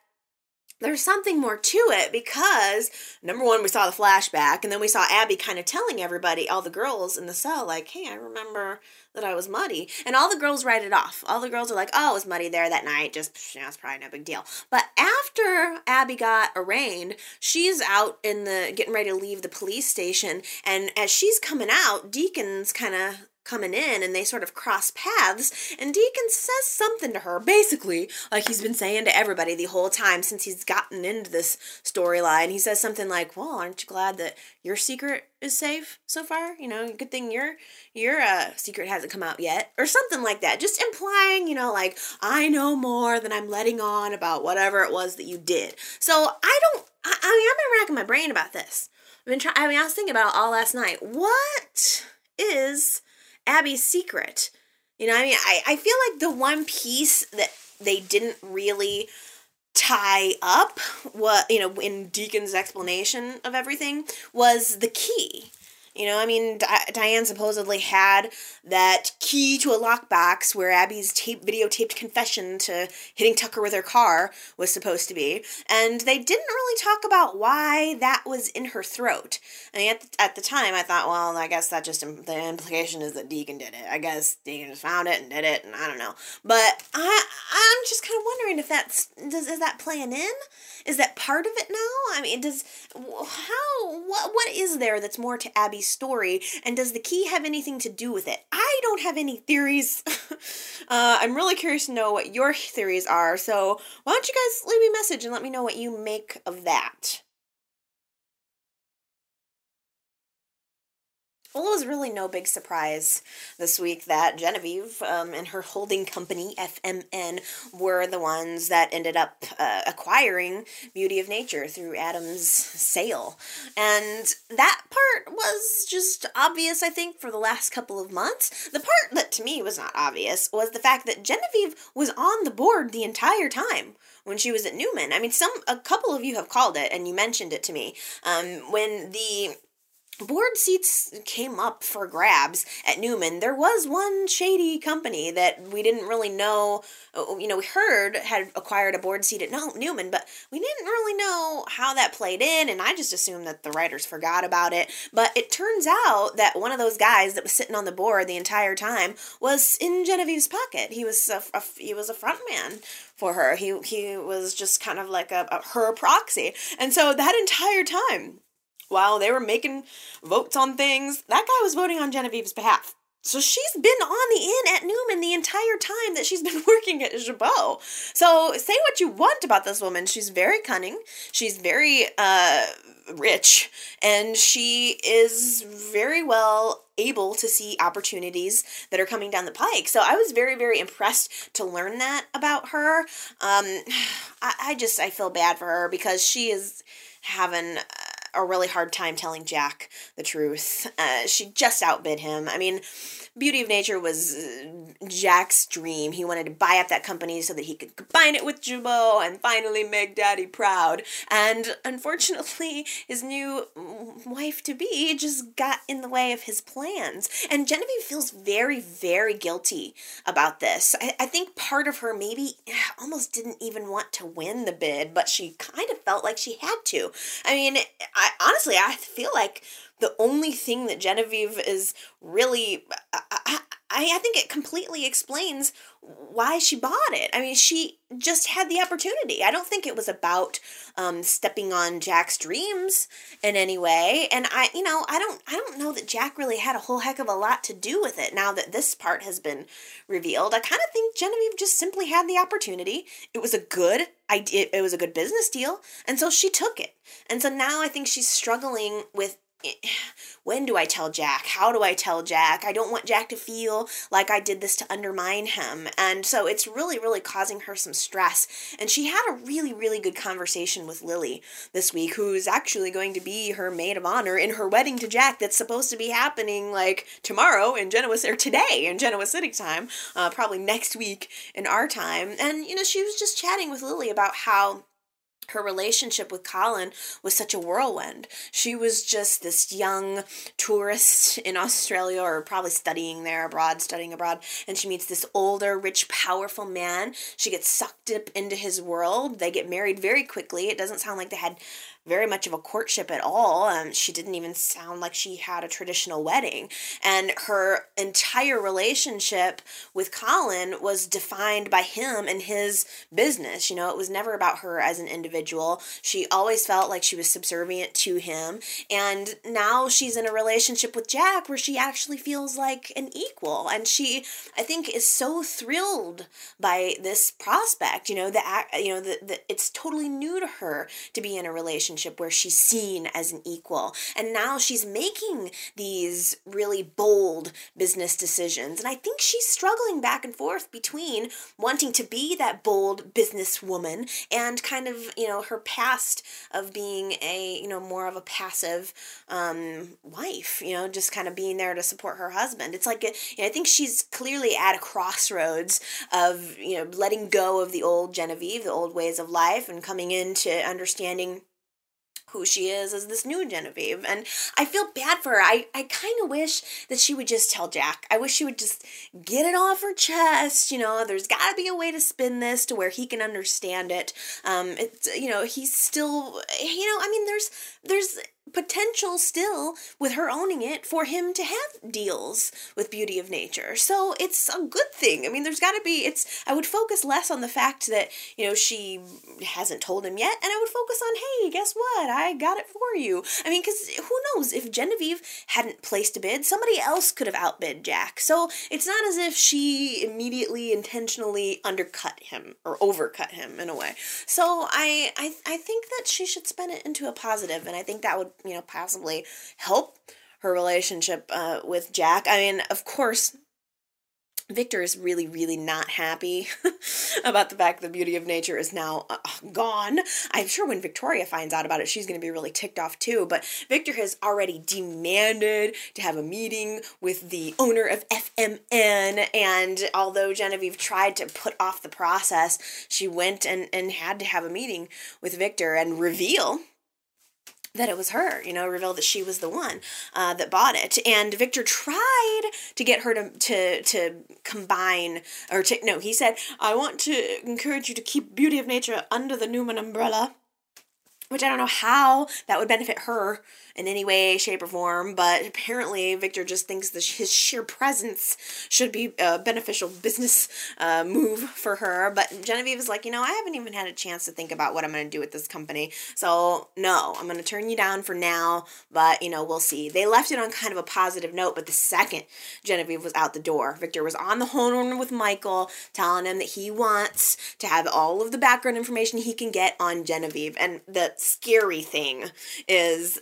there's something more to it because number one, we saw the flashback, and then we saw Abby kind of telling everybody, all the girls in the cell, like, hey, I remember that I was muddy. And all the girls write it off. All the girls are like, oh, it was muddy there that night. Just, you know, it's probably no big deal. But after Abby got arraigned, she's out in the getting ready to leave the police station. And as she's coming out, Deacon's kind of coming in and they sort of cross paths and Deacon says something to her basically like he's been saying to everybody the whole time since he's gotten into this storyline. He says something like well aren't you glad that your secret is safe so far? You know good thing your your uh, secret hasn't come out yet or something like that just implying you know like I know more than I'm letting on about whatever it was that you did. So I don't I, I mean I've been racking my brain about this. I've been trying I mean I was thinking about it all last night. What is Abby's secret. You know, I mean, I, I feel like the one piece that they didn't really tie up what you know in Deacon's explanation of everything was the key. You know, I mean, Di- Diane supposedly had that key to a lockbox where Abby's tape videotaped confession to hitting Tucker with her car was supposed to be, and they didn't really talk about why that was in her throat. I mean, at the, at the time, I thought, well, I guess that just the implication is that Deacon did it. I guess Deacon just found it and did it, and I don't know. But I I'm just kind of wondering if that's does is that playing in? Is that part of it now? I mean, does how what what is there that's more to Abby's story? And does the key have anything to do with it? I don't have any theories. uh, I'm really curious to know what your theories are. So why don't you guys leave me a message and let me know what you make of that? Well, it was really no big surprise this week that Genevieve um, and her holding company, FMN, were the ones that ended up uh, acquiring Beauty of Nature through Adam's sale. And that part was just obvious, I think, for the last couple of months. The part that to me was not obvious was the fact that Genevieve was on the board the entire time when she was at Newman. I mean, some a couple of you have called it, and you mentioned it to me. Um, when the board seats came up for grabs at Newman. There was one shady company that we didn't really know, uh, you know, we heard had acquired a board seat at Newman, but we didn't really know how that played in, and I just assumed that the writers forgot about it. But it turns out that one of those guys that was sitting on the board the entire time was in Genevieve's pocket. He was a, a he was a front man for her. He he was just kind of like a, a her proxy. And so that entire time while they were making votes on things, that guy was voting on Genevieve's behalf. So she's been on the in at Newman the entire time that she's been working at Jabot. So say what you want about this woman. She's very cunning. She's very uh, rich. And she is very well able to see opportunities that are coming down the pike. So I was very, very impressed to learn that about her. Um, I, I just, I feel bad for her because she is having... A really hard time telling Jack the truth. Uh, she just outbid him. I mean, Beauty of Nature was uh, Jack's dream. He wanted to buy up that company so that he could combine it with Jabot and finally make Daddy proud. And unfortunately, his new wife to be just got in the way of his plans. And Genevieve feels very, very guilty about this. I, I think part of her maybe almost didn't even want to win the bid, but she kind of felt like she had to. I mean, I honestly, I feel like the only thing that Genevieve is really. I, I, I think it completely explains why she bought it. I mean, she just had the opportunity. I don't think it was about um, stepping on Jack's dreams in any way. And I, you know, I don't, I don't know that Jack really had a whole heck of a lot to do with it. Now that this part has been revealed, I kind of think Genevieve just simply had the opportunity. It was a good, I, it, it was a good business deal, and so she took it. And so now I think she's struggling with when do I tell Jack? How do I tell Jack? I don't want Jack to feel like I did this to undermine him. And so it's really, really causing her some stress. And she had a really, really good conversation with Lily this week, who's actually going to be her maid of honor in her wedding to Jack that's supposed to be happening like tomorrow in Genoa, City or today in Genoa City time, uh, probably next week in our time. And, you know, she was just chatting with Lily about how her relationship with Colin was such a whirlwind. She was just this young tourist in Australia or probably studying there abroad, studying abroad, and she meets this older, rich, powerful man. She gets sucked up into his world. They get married very quickly. It doesn't sound like they had very much of a courtship at all. Um, she didn't even sound like she had a traditional wedding. And her entire relationship with Colin was defined by him and his business. You know, it was never about her as an individual. She always felt like she was subservient to him. And now she's in a relationship with Jack where she actually feels like an equal. And she, I think, is so thrilled by this prospect. You know, that, you know, that it's totally new to her to be in a relationship relationship where she's seen as an equal. And now she's making these really bold business decisions. And I think she's struggling back and forth between wanting to be that bold businesswoman and kind of, you know, her past of being a, you know, more of a passive um, wife, you know, just kind of being there to support her husband. It's like, you know, I think she's clearly at a crossroads of, you know, letting go of the old Genevieve, the old ways of life, and coming into understanding who she is as this new Genevieve. And I feel bad for her. I, I kind of wish that she would just tell Jack. I wish she would just get it off her chest. You know, there's got to be a way to spin this to where he can understand it. Um, it's, you know, he's still, you know, I mean, there's, there's, potential still with her owning it for him to have deals with beauty of nature. So it's a good thing. I mean there's got to be it's i would focus less on the fact that you know she hasn't told him yet and i would focus on hey guess what? I got it for you. I mean because who knows? If genevieve hadn't placed a bid somebody else could have outbid jack. So it's not as if she immediately intentionally undercut him or overcut him in a way. So i i, I think that she should spin it into a positive and i think that would you know, possibly help her relationship uh, with Jack. I mean, of course, Victor is really, really not happy about the fact the Beauty of Nature is now uh, gone. I'm sure when Victoria finds out about it, she's going to be really ticked off too. But Victor has already demanded to have a meeting with the owner of FMN. And although Genevieve tried to put off the process, she went and, and had to have a meeting with Victor and reveal that it was her, you know, revealed that she was the one uh, that bought it. And Victor tried to get her to, to, to combine, or to, no, he said, I want to encourage you to keep Beauty of Nature under the Newman umbrella, which I don't know how that would benefit her in any way, shape, or form, but apparently Victor just thinks that his sheer presence should be a beneficial business uh, move for her. But Genevieve is like, you know, I haven't even had a chance to think about what I'm going to do with this company. So, no, I'm going to turn you down for now, but, you know, we'll see. They left it on kind of a positive note, but the second Genevieve was out the door, Victor was on the horn with Michael, telling him that he wants to have all of the background information he can get on Genevieve. And the scary thing is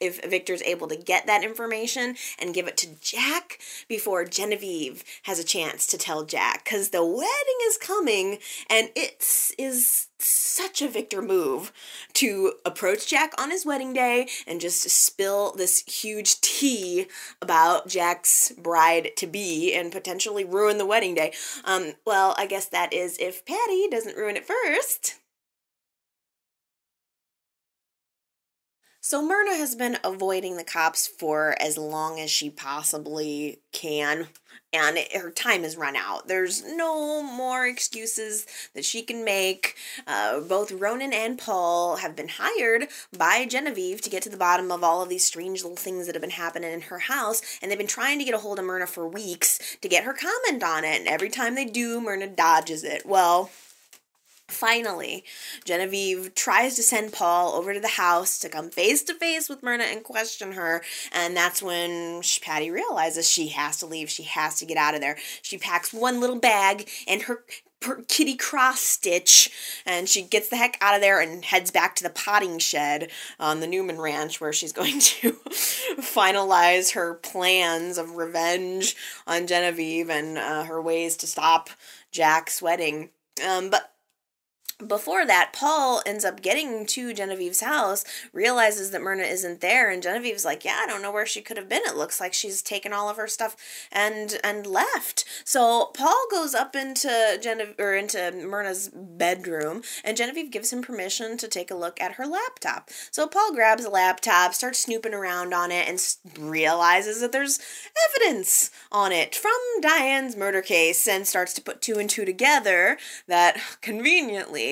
if Victor's able to get that information and give it to Jack before Genevieve has a chance to tell Jack cuz the wedding is coming and it is such a Victor move to approach Jack on his wedding day and just spill this huge tea about Jack's bride to be and potentially ruin the wedding day. Um, well, I guess that is if Patty doesn't ruin it first. So Myrna has been avoiding the cops for as long as she possibly can, and her time has run out. There's no more excuses that she can make. Uh, both Ronan and Paul have been hired by Genevieve to get to the bottom of all of these strange little things that have been happening in her house, and they've been trying to get a hold of Myrna for weeks to get her comment on it, and every time they do, Myrna dodges it. Well, Finally, Genevieve tries to send Paul over to the house to come face to face with Myrna and question her, and that's when Patty realizes she has to leave. She has to get out of there. She packs one little bag and her kitty cross stitch and she gets the heck out of there and heads back to the potting shed on the Newman Ranch where she's going to finalize her plans of revenge on Genevieve and uh, her ways to stop Jack's wedding. Um, but before that, Paul ends up getting to Genevieve's house, realizes that Myrna isn't there, and Genevieve's like, "Yeah, I don't know where she could have been. It looks like she's taken all of her stuff and and left." So Paul goes up into Genevieve or into Myrna's bedroom, and Genevieve gives him permission to take a look at her laptop. So Paul grabs a laptop, starts snooping around on it, and realizes that there's evidence on it from Diane's murder case, and starts to put two and two together that conveniently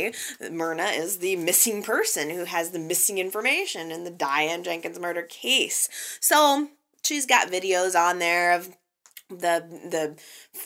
Myrna is the missing person who has the missing information in the Diane Jenkins murder case. So she's got videos on there of the the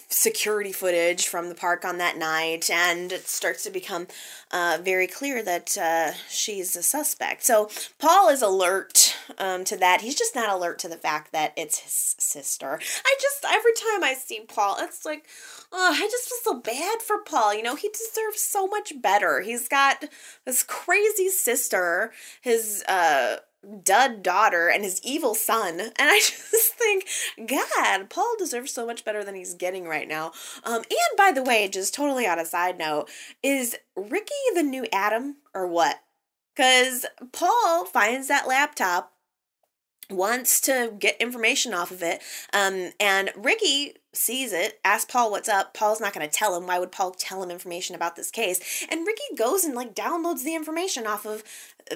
security footage from the park on that night and it starts to become uh, very clear that uh, she's a suspect. So paul is alert um, to that. He's just not alert to the fact that it's his sister. I just every time i see paul it's like oh, i just feel so bad for paul. You know he deserves so much better. He's got this crazy sister. His uh dud daughter and his evil son. And I just think, God, Paul deserves so much better than he's getting right now. Um, and by the way, just totally on a side note, is Ricky the new Adam or what? Because Paul finds that laptop, wants to get information off of it, um, and Ricky sees it, asks Paul what's up. Paul's not going to tell him. Why would Paul tell him information about this case? And Ricky goes and like downloads the information off of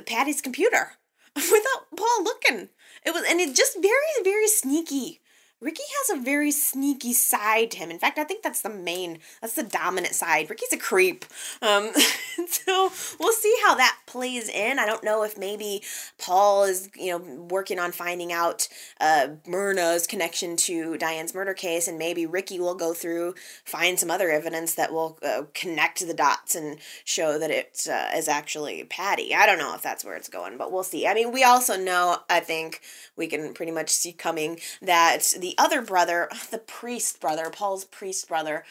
Patty's computer without Paul looking. It was, and it just very, very sneaky. Ricky has a very sneaky side to him. In fact, I think that's the main, that's the dominant side. Ricky's a creep. Um, so we'll see how that plays in. I don't know if maybe Paul is, you know, working on finding out uh, Myrna's connection to Diane's murder case, and maybe Ricky will go through, find some other evidence that will uh, connect the dots and show that it uh, is actually Patty. I don't know if that's where it's going, but we'll see. I mean, we also know, I think we can pretty much see coming that the the other brother, the priest brother, Paul's priest brother,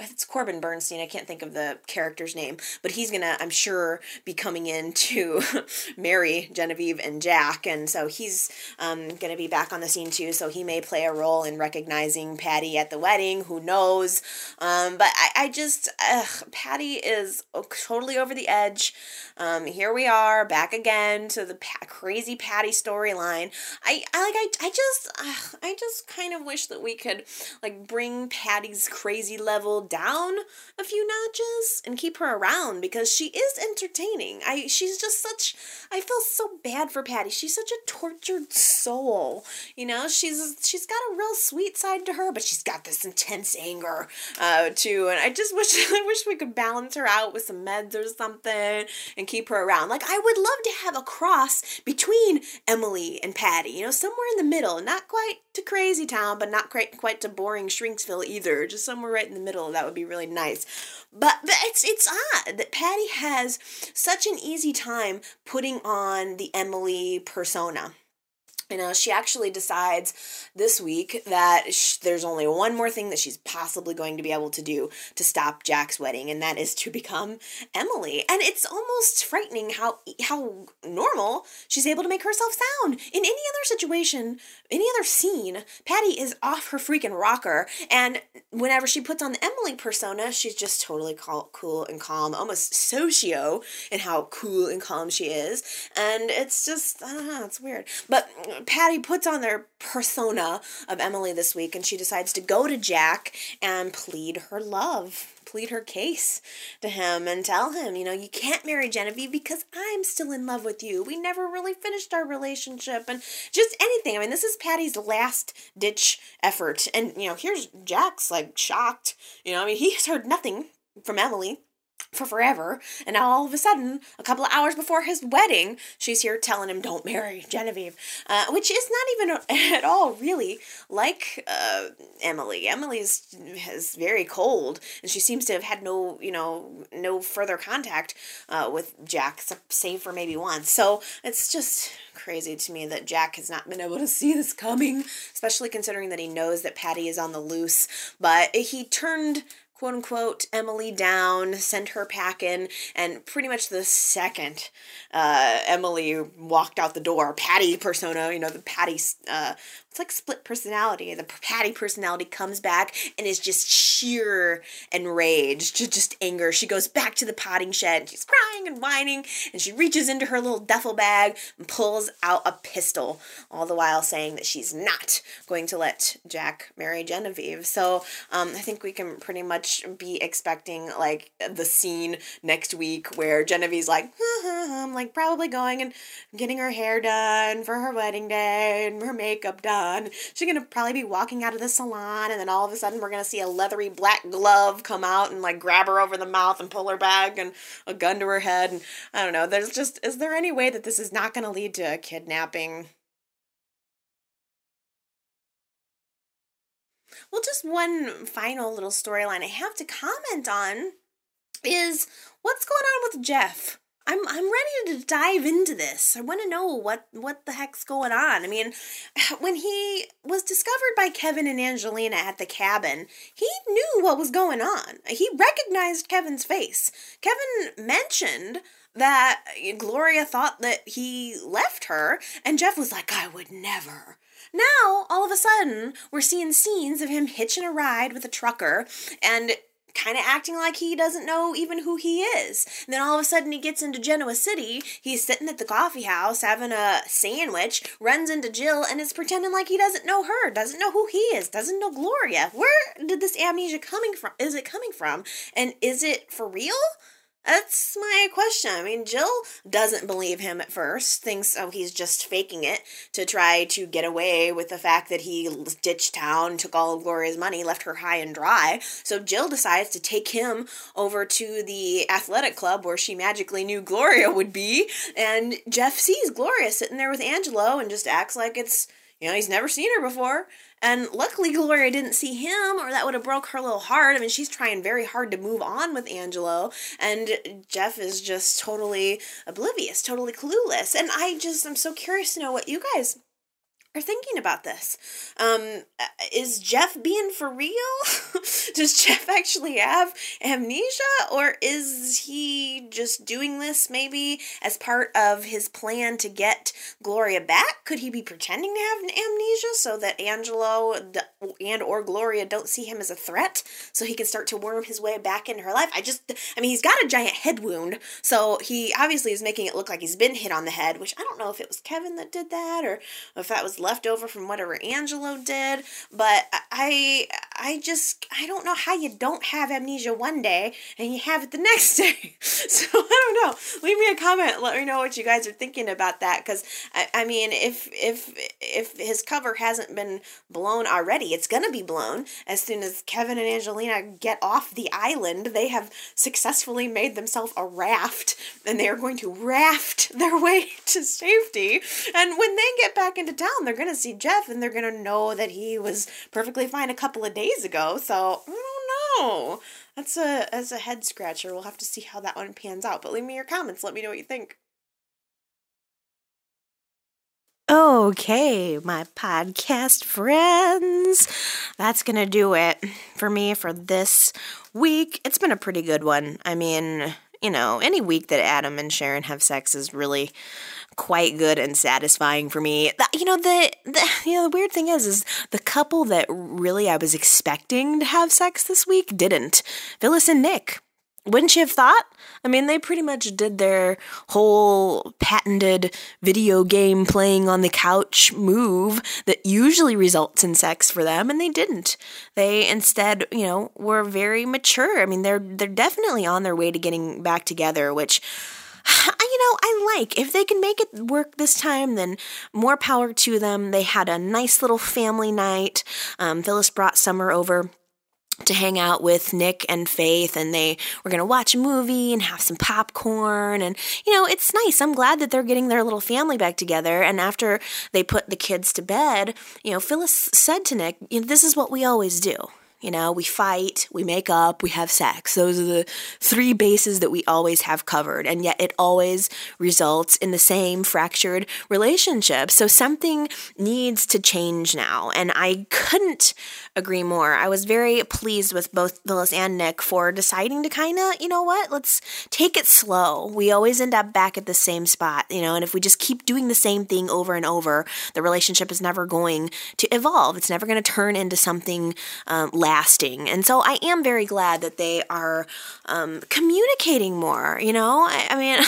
it's Corbin Bernsen. I can't think of the character's name, but he's gonna, I'm sure, be coming in to marry Genevieve and Jack, and so he's um, gonna be back on the scene too. So he may play a role in recognizing Patty at the wedding. Who knows? Um, but I, I just, ugh, Patty is totally over the edge. Um, here we are back again to the pa- crazy Patty storyline. I, I like, I, I just, ugh, I just kind of wish that we could like bring Patty's crazy crazy level down a few notches and keep her around because she is entertaining. I she's just such I feel so bad for Patty. She's such a tortured soul. You know, she's she's got a real sweet side to her, but she's got this intense anger uh too. And I just wish I wish we could balance her out with some meds or something and keep her around. Like I would love to have a cross between Emily and Patty, you know, somewhere in the middle, not quite to crazy town, but not quite quite to boring Shrinksville either. Just somewhere right in the middle. That would be really nice. But, but it's it's odd that Patty has such an easy time putting on the Emily persona you know, she actually decides this week that sh- there's only one more thing that she's possibly going to be able to do to stop Jack's wedding, and that is to become Emily. And it's almost frightening how how normal she's able to make herself sound. In any other situation, any other scene, Patty is off her freaking rocker, and whenever she puts on the Emily persona, she's just totally cal- cool and calm, almost socio in how cool and calm she is. And it's just I don't know, it's weird, but Patty puts on their persona of Emily this week and she decides to go to Jack and plead her love, plead her case to him and tell him, you know, you can't marry Genevieve because I'm still in love with you. We never really finished our relationship and just anything. I mean, this is Patty's last ditch effort. And, you know, here's Jack's like shocked. You know, I mean, he's heard nothing from Emily for forever. And all of a sudden, a couple of hours before his wedding, she's here telling him, don't marry Genevieve, uh, which is not even at all really like uh, Emily. Emily's is very cold, and she seems to have had no, you know, no further contact uh, with Jack, save for maybe once. So it's just crazy to me that Jack has not been able to see this coming, especially considering that he knows that Patty is on the loose. But he turned quote unquote Emily down, sent her packing, and pretty much the second uh, Emily walked out the door, Patty persona, you know, the Patty, uh, it's like split personality. The Patty personality comes back and is just sheer enraged, just anger. She goes back to the potting shed and she's crying and whining, and she reaches into her little duffel bag and pulls out a pistol, all the while saying that she's not going to let Jack marry Genevieve. So um, I think we can pretty much much be expecting like the scene next week where Genevieve's like, I'm like probably going and getting her hair done for her wedding day and her makeup done. She's gonna probably be walking out of the salon and then all of a sudden we're gonna see a leathery black glove come out and like grab her over the mouth and pull her back and a gun to her head and I don't know. There's just is there any way that this is not gonna lead to a kidnapping? Well, just one final little storyline I have to comment on is what's going on with Jeff. I'm I'm ready to dive into this. I want to know what what the heck's going on. I mean, when he was discovered by Kevin and Angelina at the cabin, he knew what was going on. He recognized Kevin's face. Kevin mentioned that Gloria thought that he left her, and Jeff was like, "I would never." Now, all of a sudden, we're seeing scenes of him hitching a ride with a trucker and kind of acting like he doesn't know even who he is. And then all of a sudden he gets into Genoa City, he's sitting at the coffee house having a sandwich, runs into Jill and is pretending like he doesn't know her, doesn't know who he is, doesn't know Gloria. Where did this amnesia coming from? Is it coming from? And is it for real? That's my question. I mean, Jill doesn't believe him at first, thinks, oh, he's just faking it to try to get away with the fact that he ditched town, took all of Gloria's money, left her high and dry. So Jill decides to take him over to the athletic club where she magically knew Gloria would be. And Jeff sees Gloria sitting there with Angelo and just acts like it's, you know, he's never seen her before. And luckily, Gloria didn't see him, or that would have broke her little heart. I mean, she's trying very hard to move on with Angelo, and Jeff is just totally oblivious, totally clueless. And I just, I'm so curious to know what you guys are thinking about this. Um, is Jeff being for real? Does Jeff actually have amnesia, or is he just doing this maybe as part of his plan to get Gloria back? Could he be pretending to have amnesia so that Angelo and or Gloria don't see him as a threat, so he can start to worm his way back into her life? I just, I mean, he's got a giant head wound, so he obviously is making it look like he's been hit on the head, which I don't know if it was Kevin that did that or if that was left over from whatever Angelo did. But I I just I don't know how you don't have amnesia one day and you have it the next day. so I don't know. Leave me a comment. Let me know what you guys are thinking about that. Because I, I mean, if if if his cover hasn't been blown already, it's gonna be blown as soon as Kevin and Angelina get off the island. They have successfully made themselves a raft, and they are going to raft their way to safety. And when they get back into town, they're gonna see Jeff and they're gonna know that he was perfectly fine a couple of days ago. So I don't know. That's a as a head scratcher. We'll have to see how that one pans out. But leave me your comments. Let me know what you think. Okay, my podcast friends. That's going to do it for me for this week. It's been a pretty good one. I mean, you know, any week that Adam and Sharon have sex is really quite good and satisfying for me. You know, the, the you know the weird thing is is the couple that really I was expecting to have sex this week didn't. Phyllis and Nick. Wouldn't you have thought? I mean, they pretty much did their whole patented video game playing on the couch move that usually results in sex for them, and they didn't. They instead, you know, were very mature. I mean, they're they're definitely on their way to getting back together, which you know, I like. If they can make it work this time, then more power to them. They had a nice little family night. Um, Phyllis brought Summer over to hang out with Nick and Faith, and they were going to watch a movie and have some popcorn. And, you know, it's nice. I'm glad that they're getting their little family back together. And after they put the kids to bed, you know, Phyllis said to Nick, This is what we always do. You know, we fight, we make up, we have sex. Those are the three bases that we always have covered. And yet it always results in the same fractured relationship. So something needs to change now. And I couldn't agree more. I was very pleased with both Phyllis and Nick for deciding to kind of, you know what, let's take it slow. We always end up back at the same spot, you know, and if we just keep doing the same thing over and over, the relationship is never going to evolve. It's never going to turn into something um, lasting. And so I am very glad that they are um, communicating more. You know, I, I mean,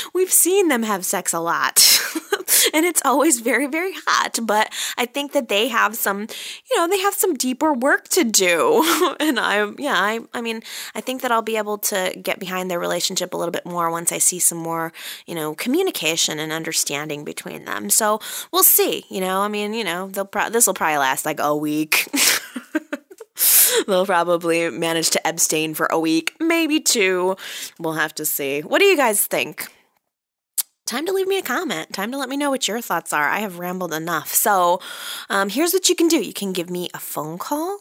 we've seen them have sex a lot. and it's always very very hot but i think that they have some you know they have some deeper work to do and i yeah i i mean i think that i'll be able to get behind their relationship a little bit more once i see some more you know communication and understanding between them so we'll see you know i mean you know they'll pro- this will probably last like a week They'll probably manage to abstain for a week, maybe two. We'll have to see. What do you guys think? time to leave me a comment. Time to let me know what your thoughts are. I have rambled enough. So, um, here's what you can do you can give me a phone call.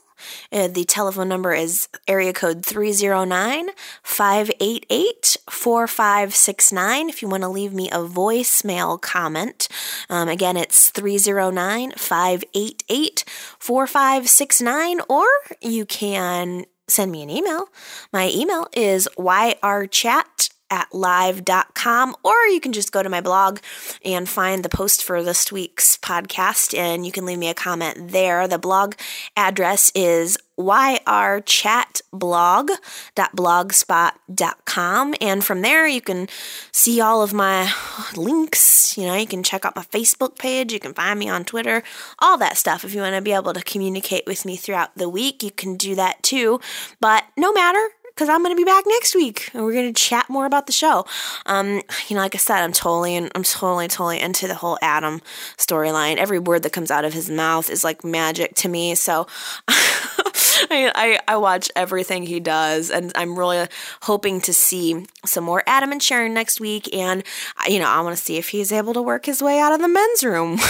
Uh, the telephone number is area code 309 588 4569 if you want to leave me a voicemail comment. Um, again, it's 309 588 4569, or you can send me an email. My email is yrchat at live.com, or you can just go to my blog and find the post for this week's podcast and you can leave me a comment there. The blog address is yrchatblog.blogspot.com and from there you can see all of my links. You know you can check out my facebook page you can find me on twitter all that stuff. If you want to be able to communicate with me throughout the week you can do that too. But no matter because I'm going to be back next week and we're going to chat more about the show. Um, you know, like I said, I'm totally, and I'm totally, totally into the whole Adam storyline. Every word that comes out of his mouth is like magic to me. So I, I, I watch everything he does and I'm really hoping to see some more Adam and Sharon next week. And, you know, I want to see if he's able to work his way out of the men's room.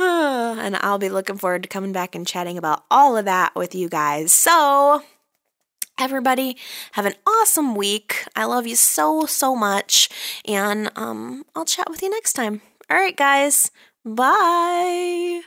and I'll be looking forward to coming back and chatting about all of that with you guys. So, everybody, have an awesome week. I love you so, so much. And um, I'll chat with you next time. All right, guys. Bye.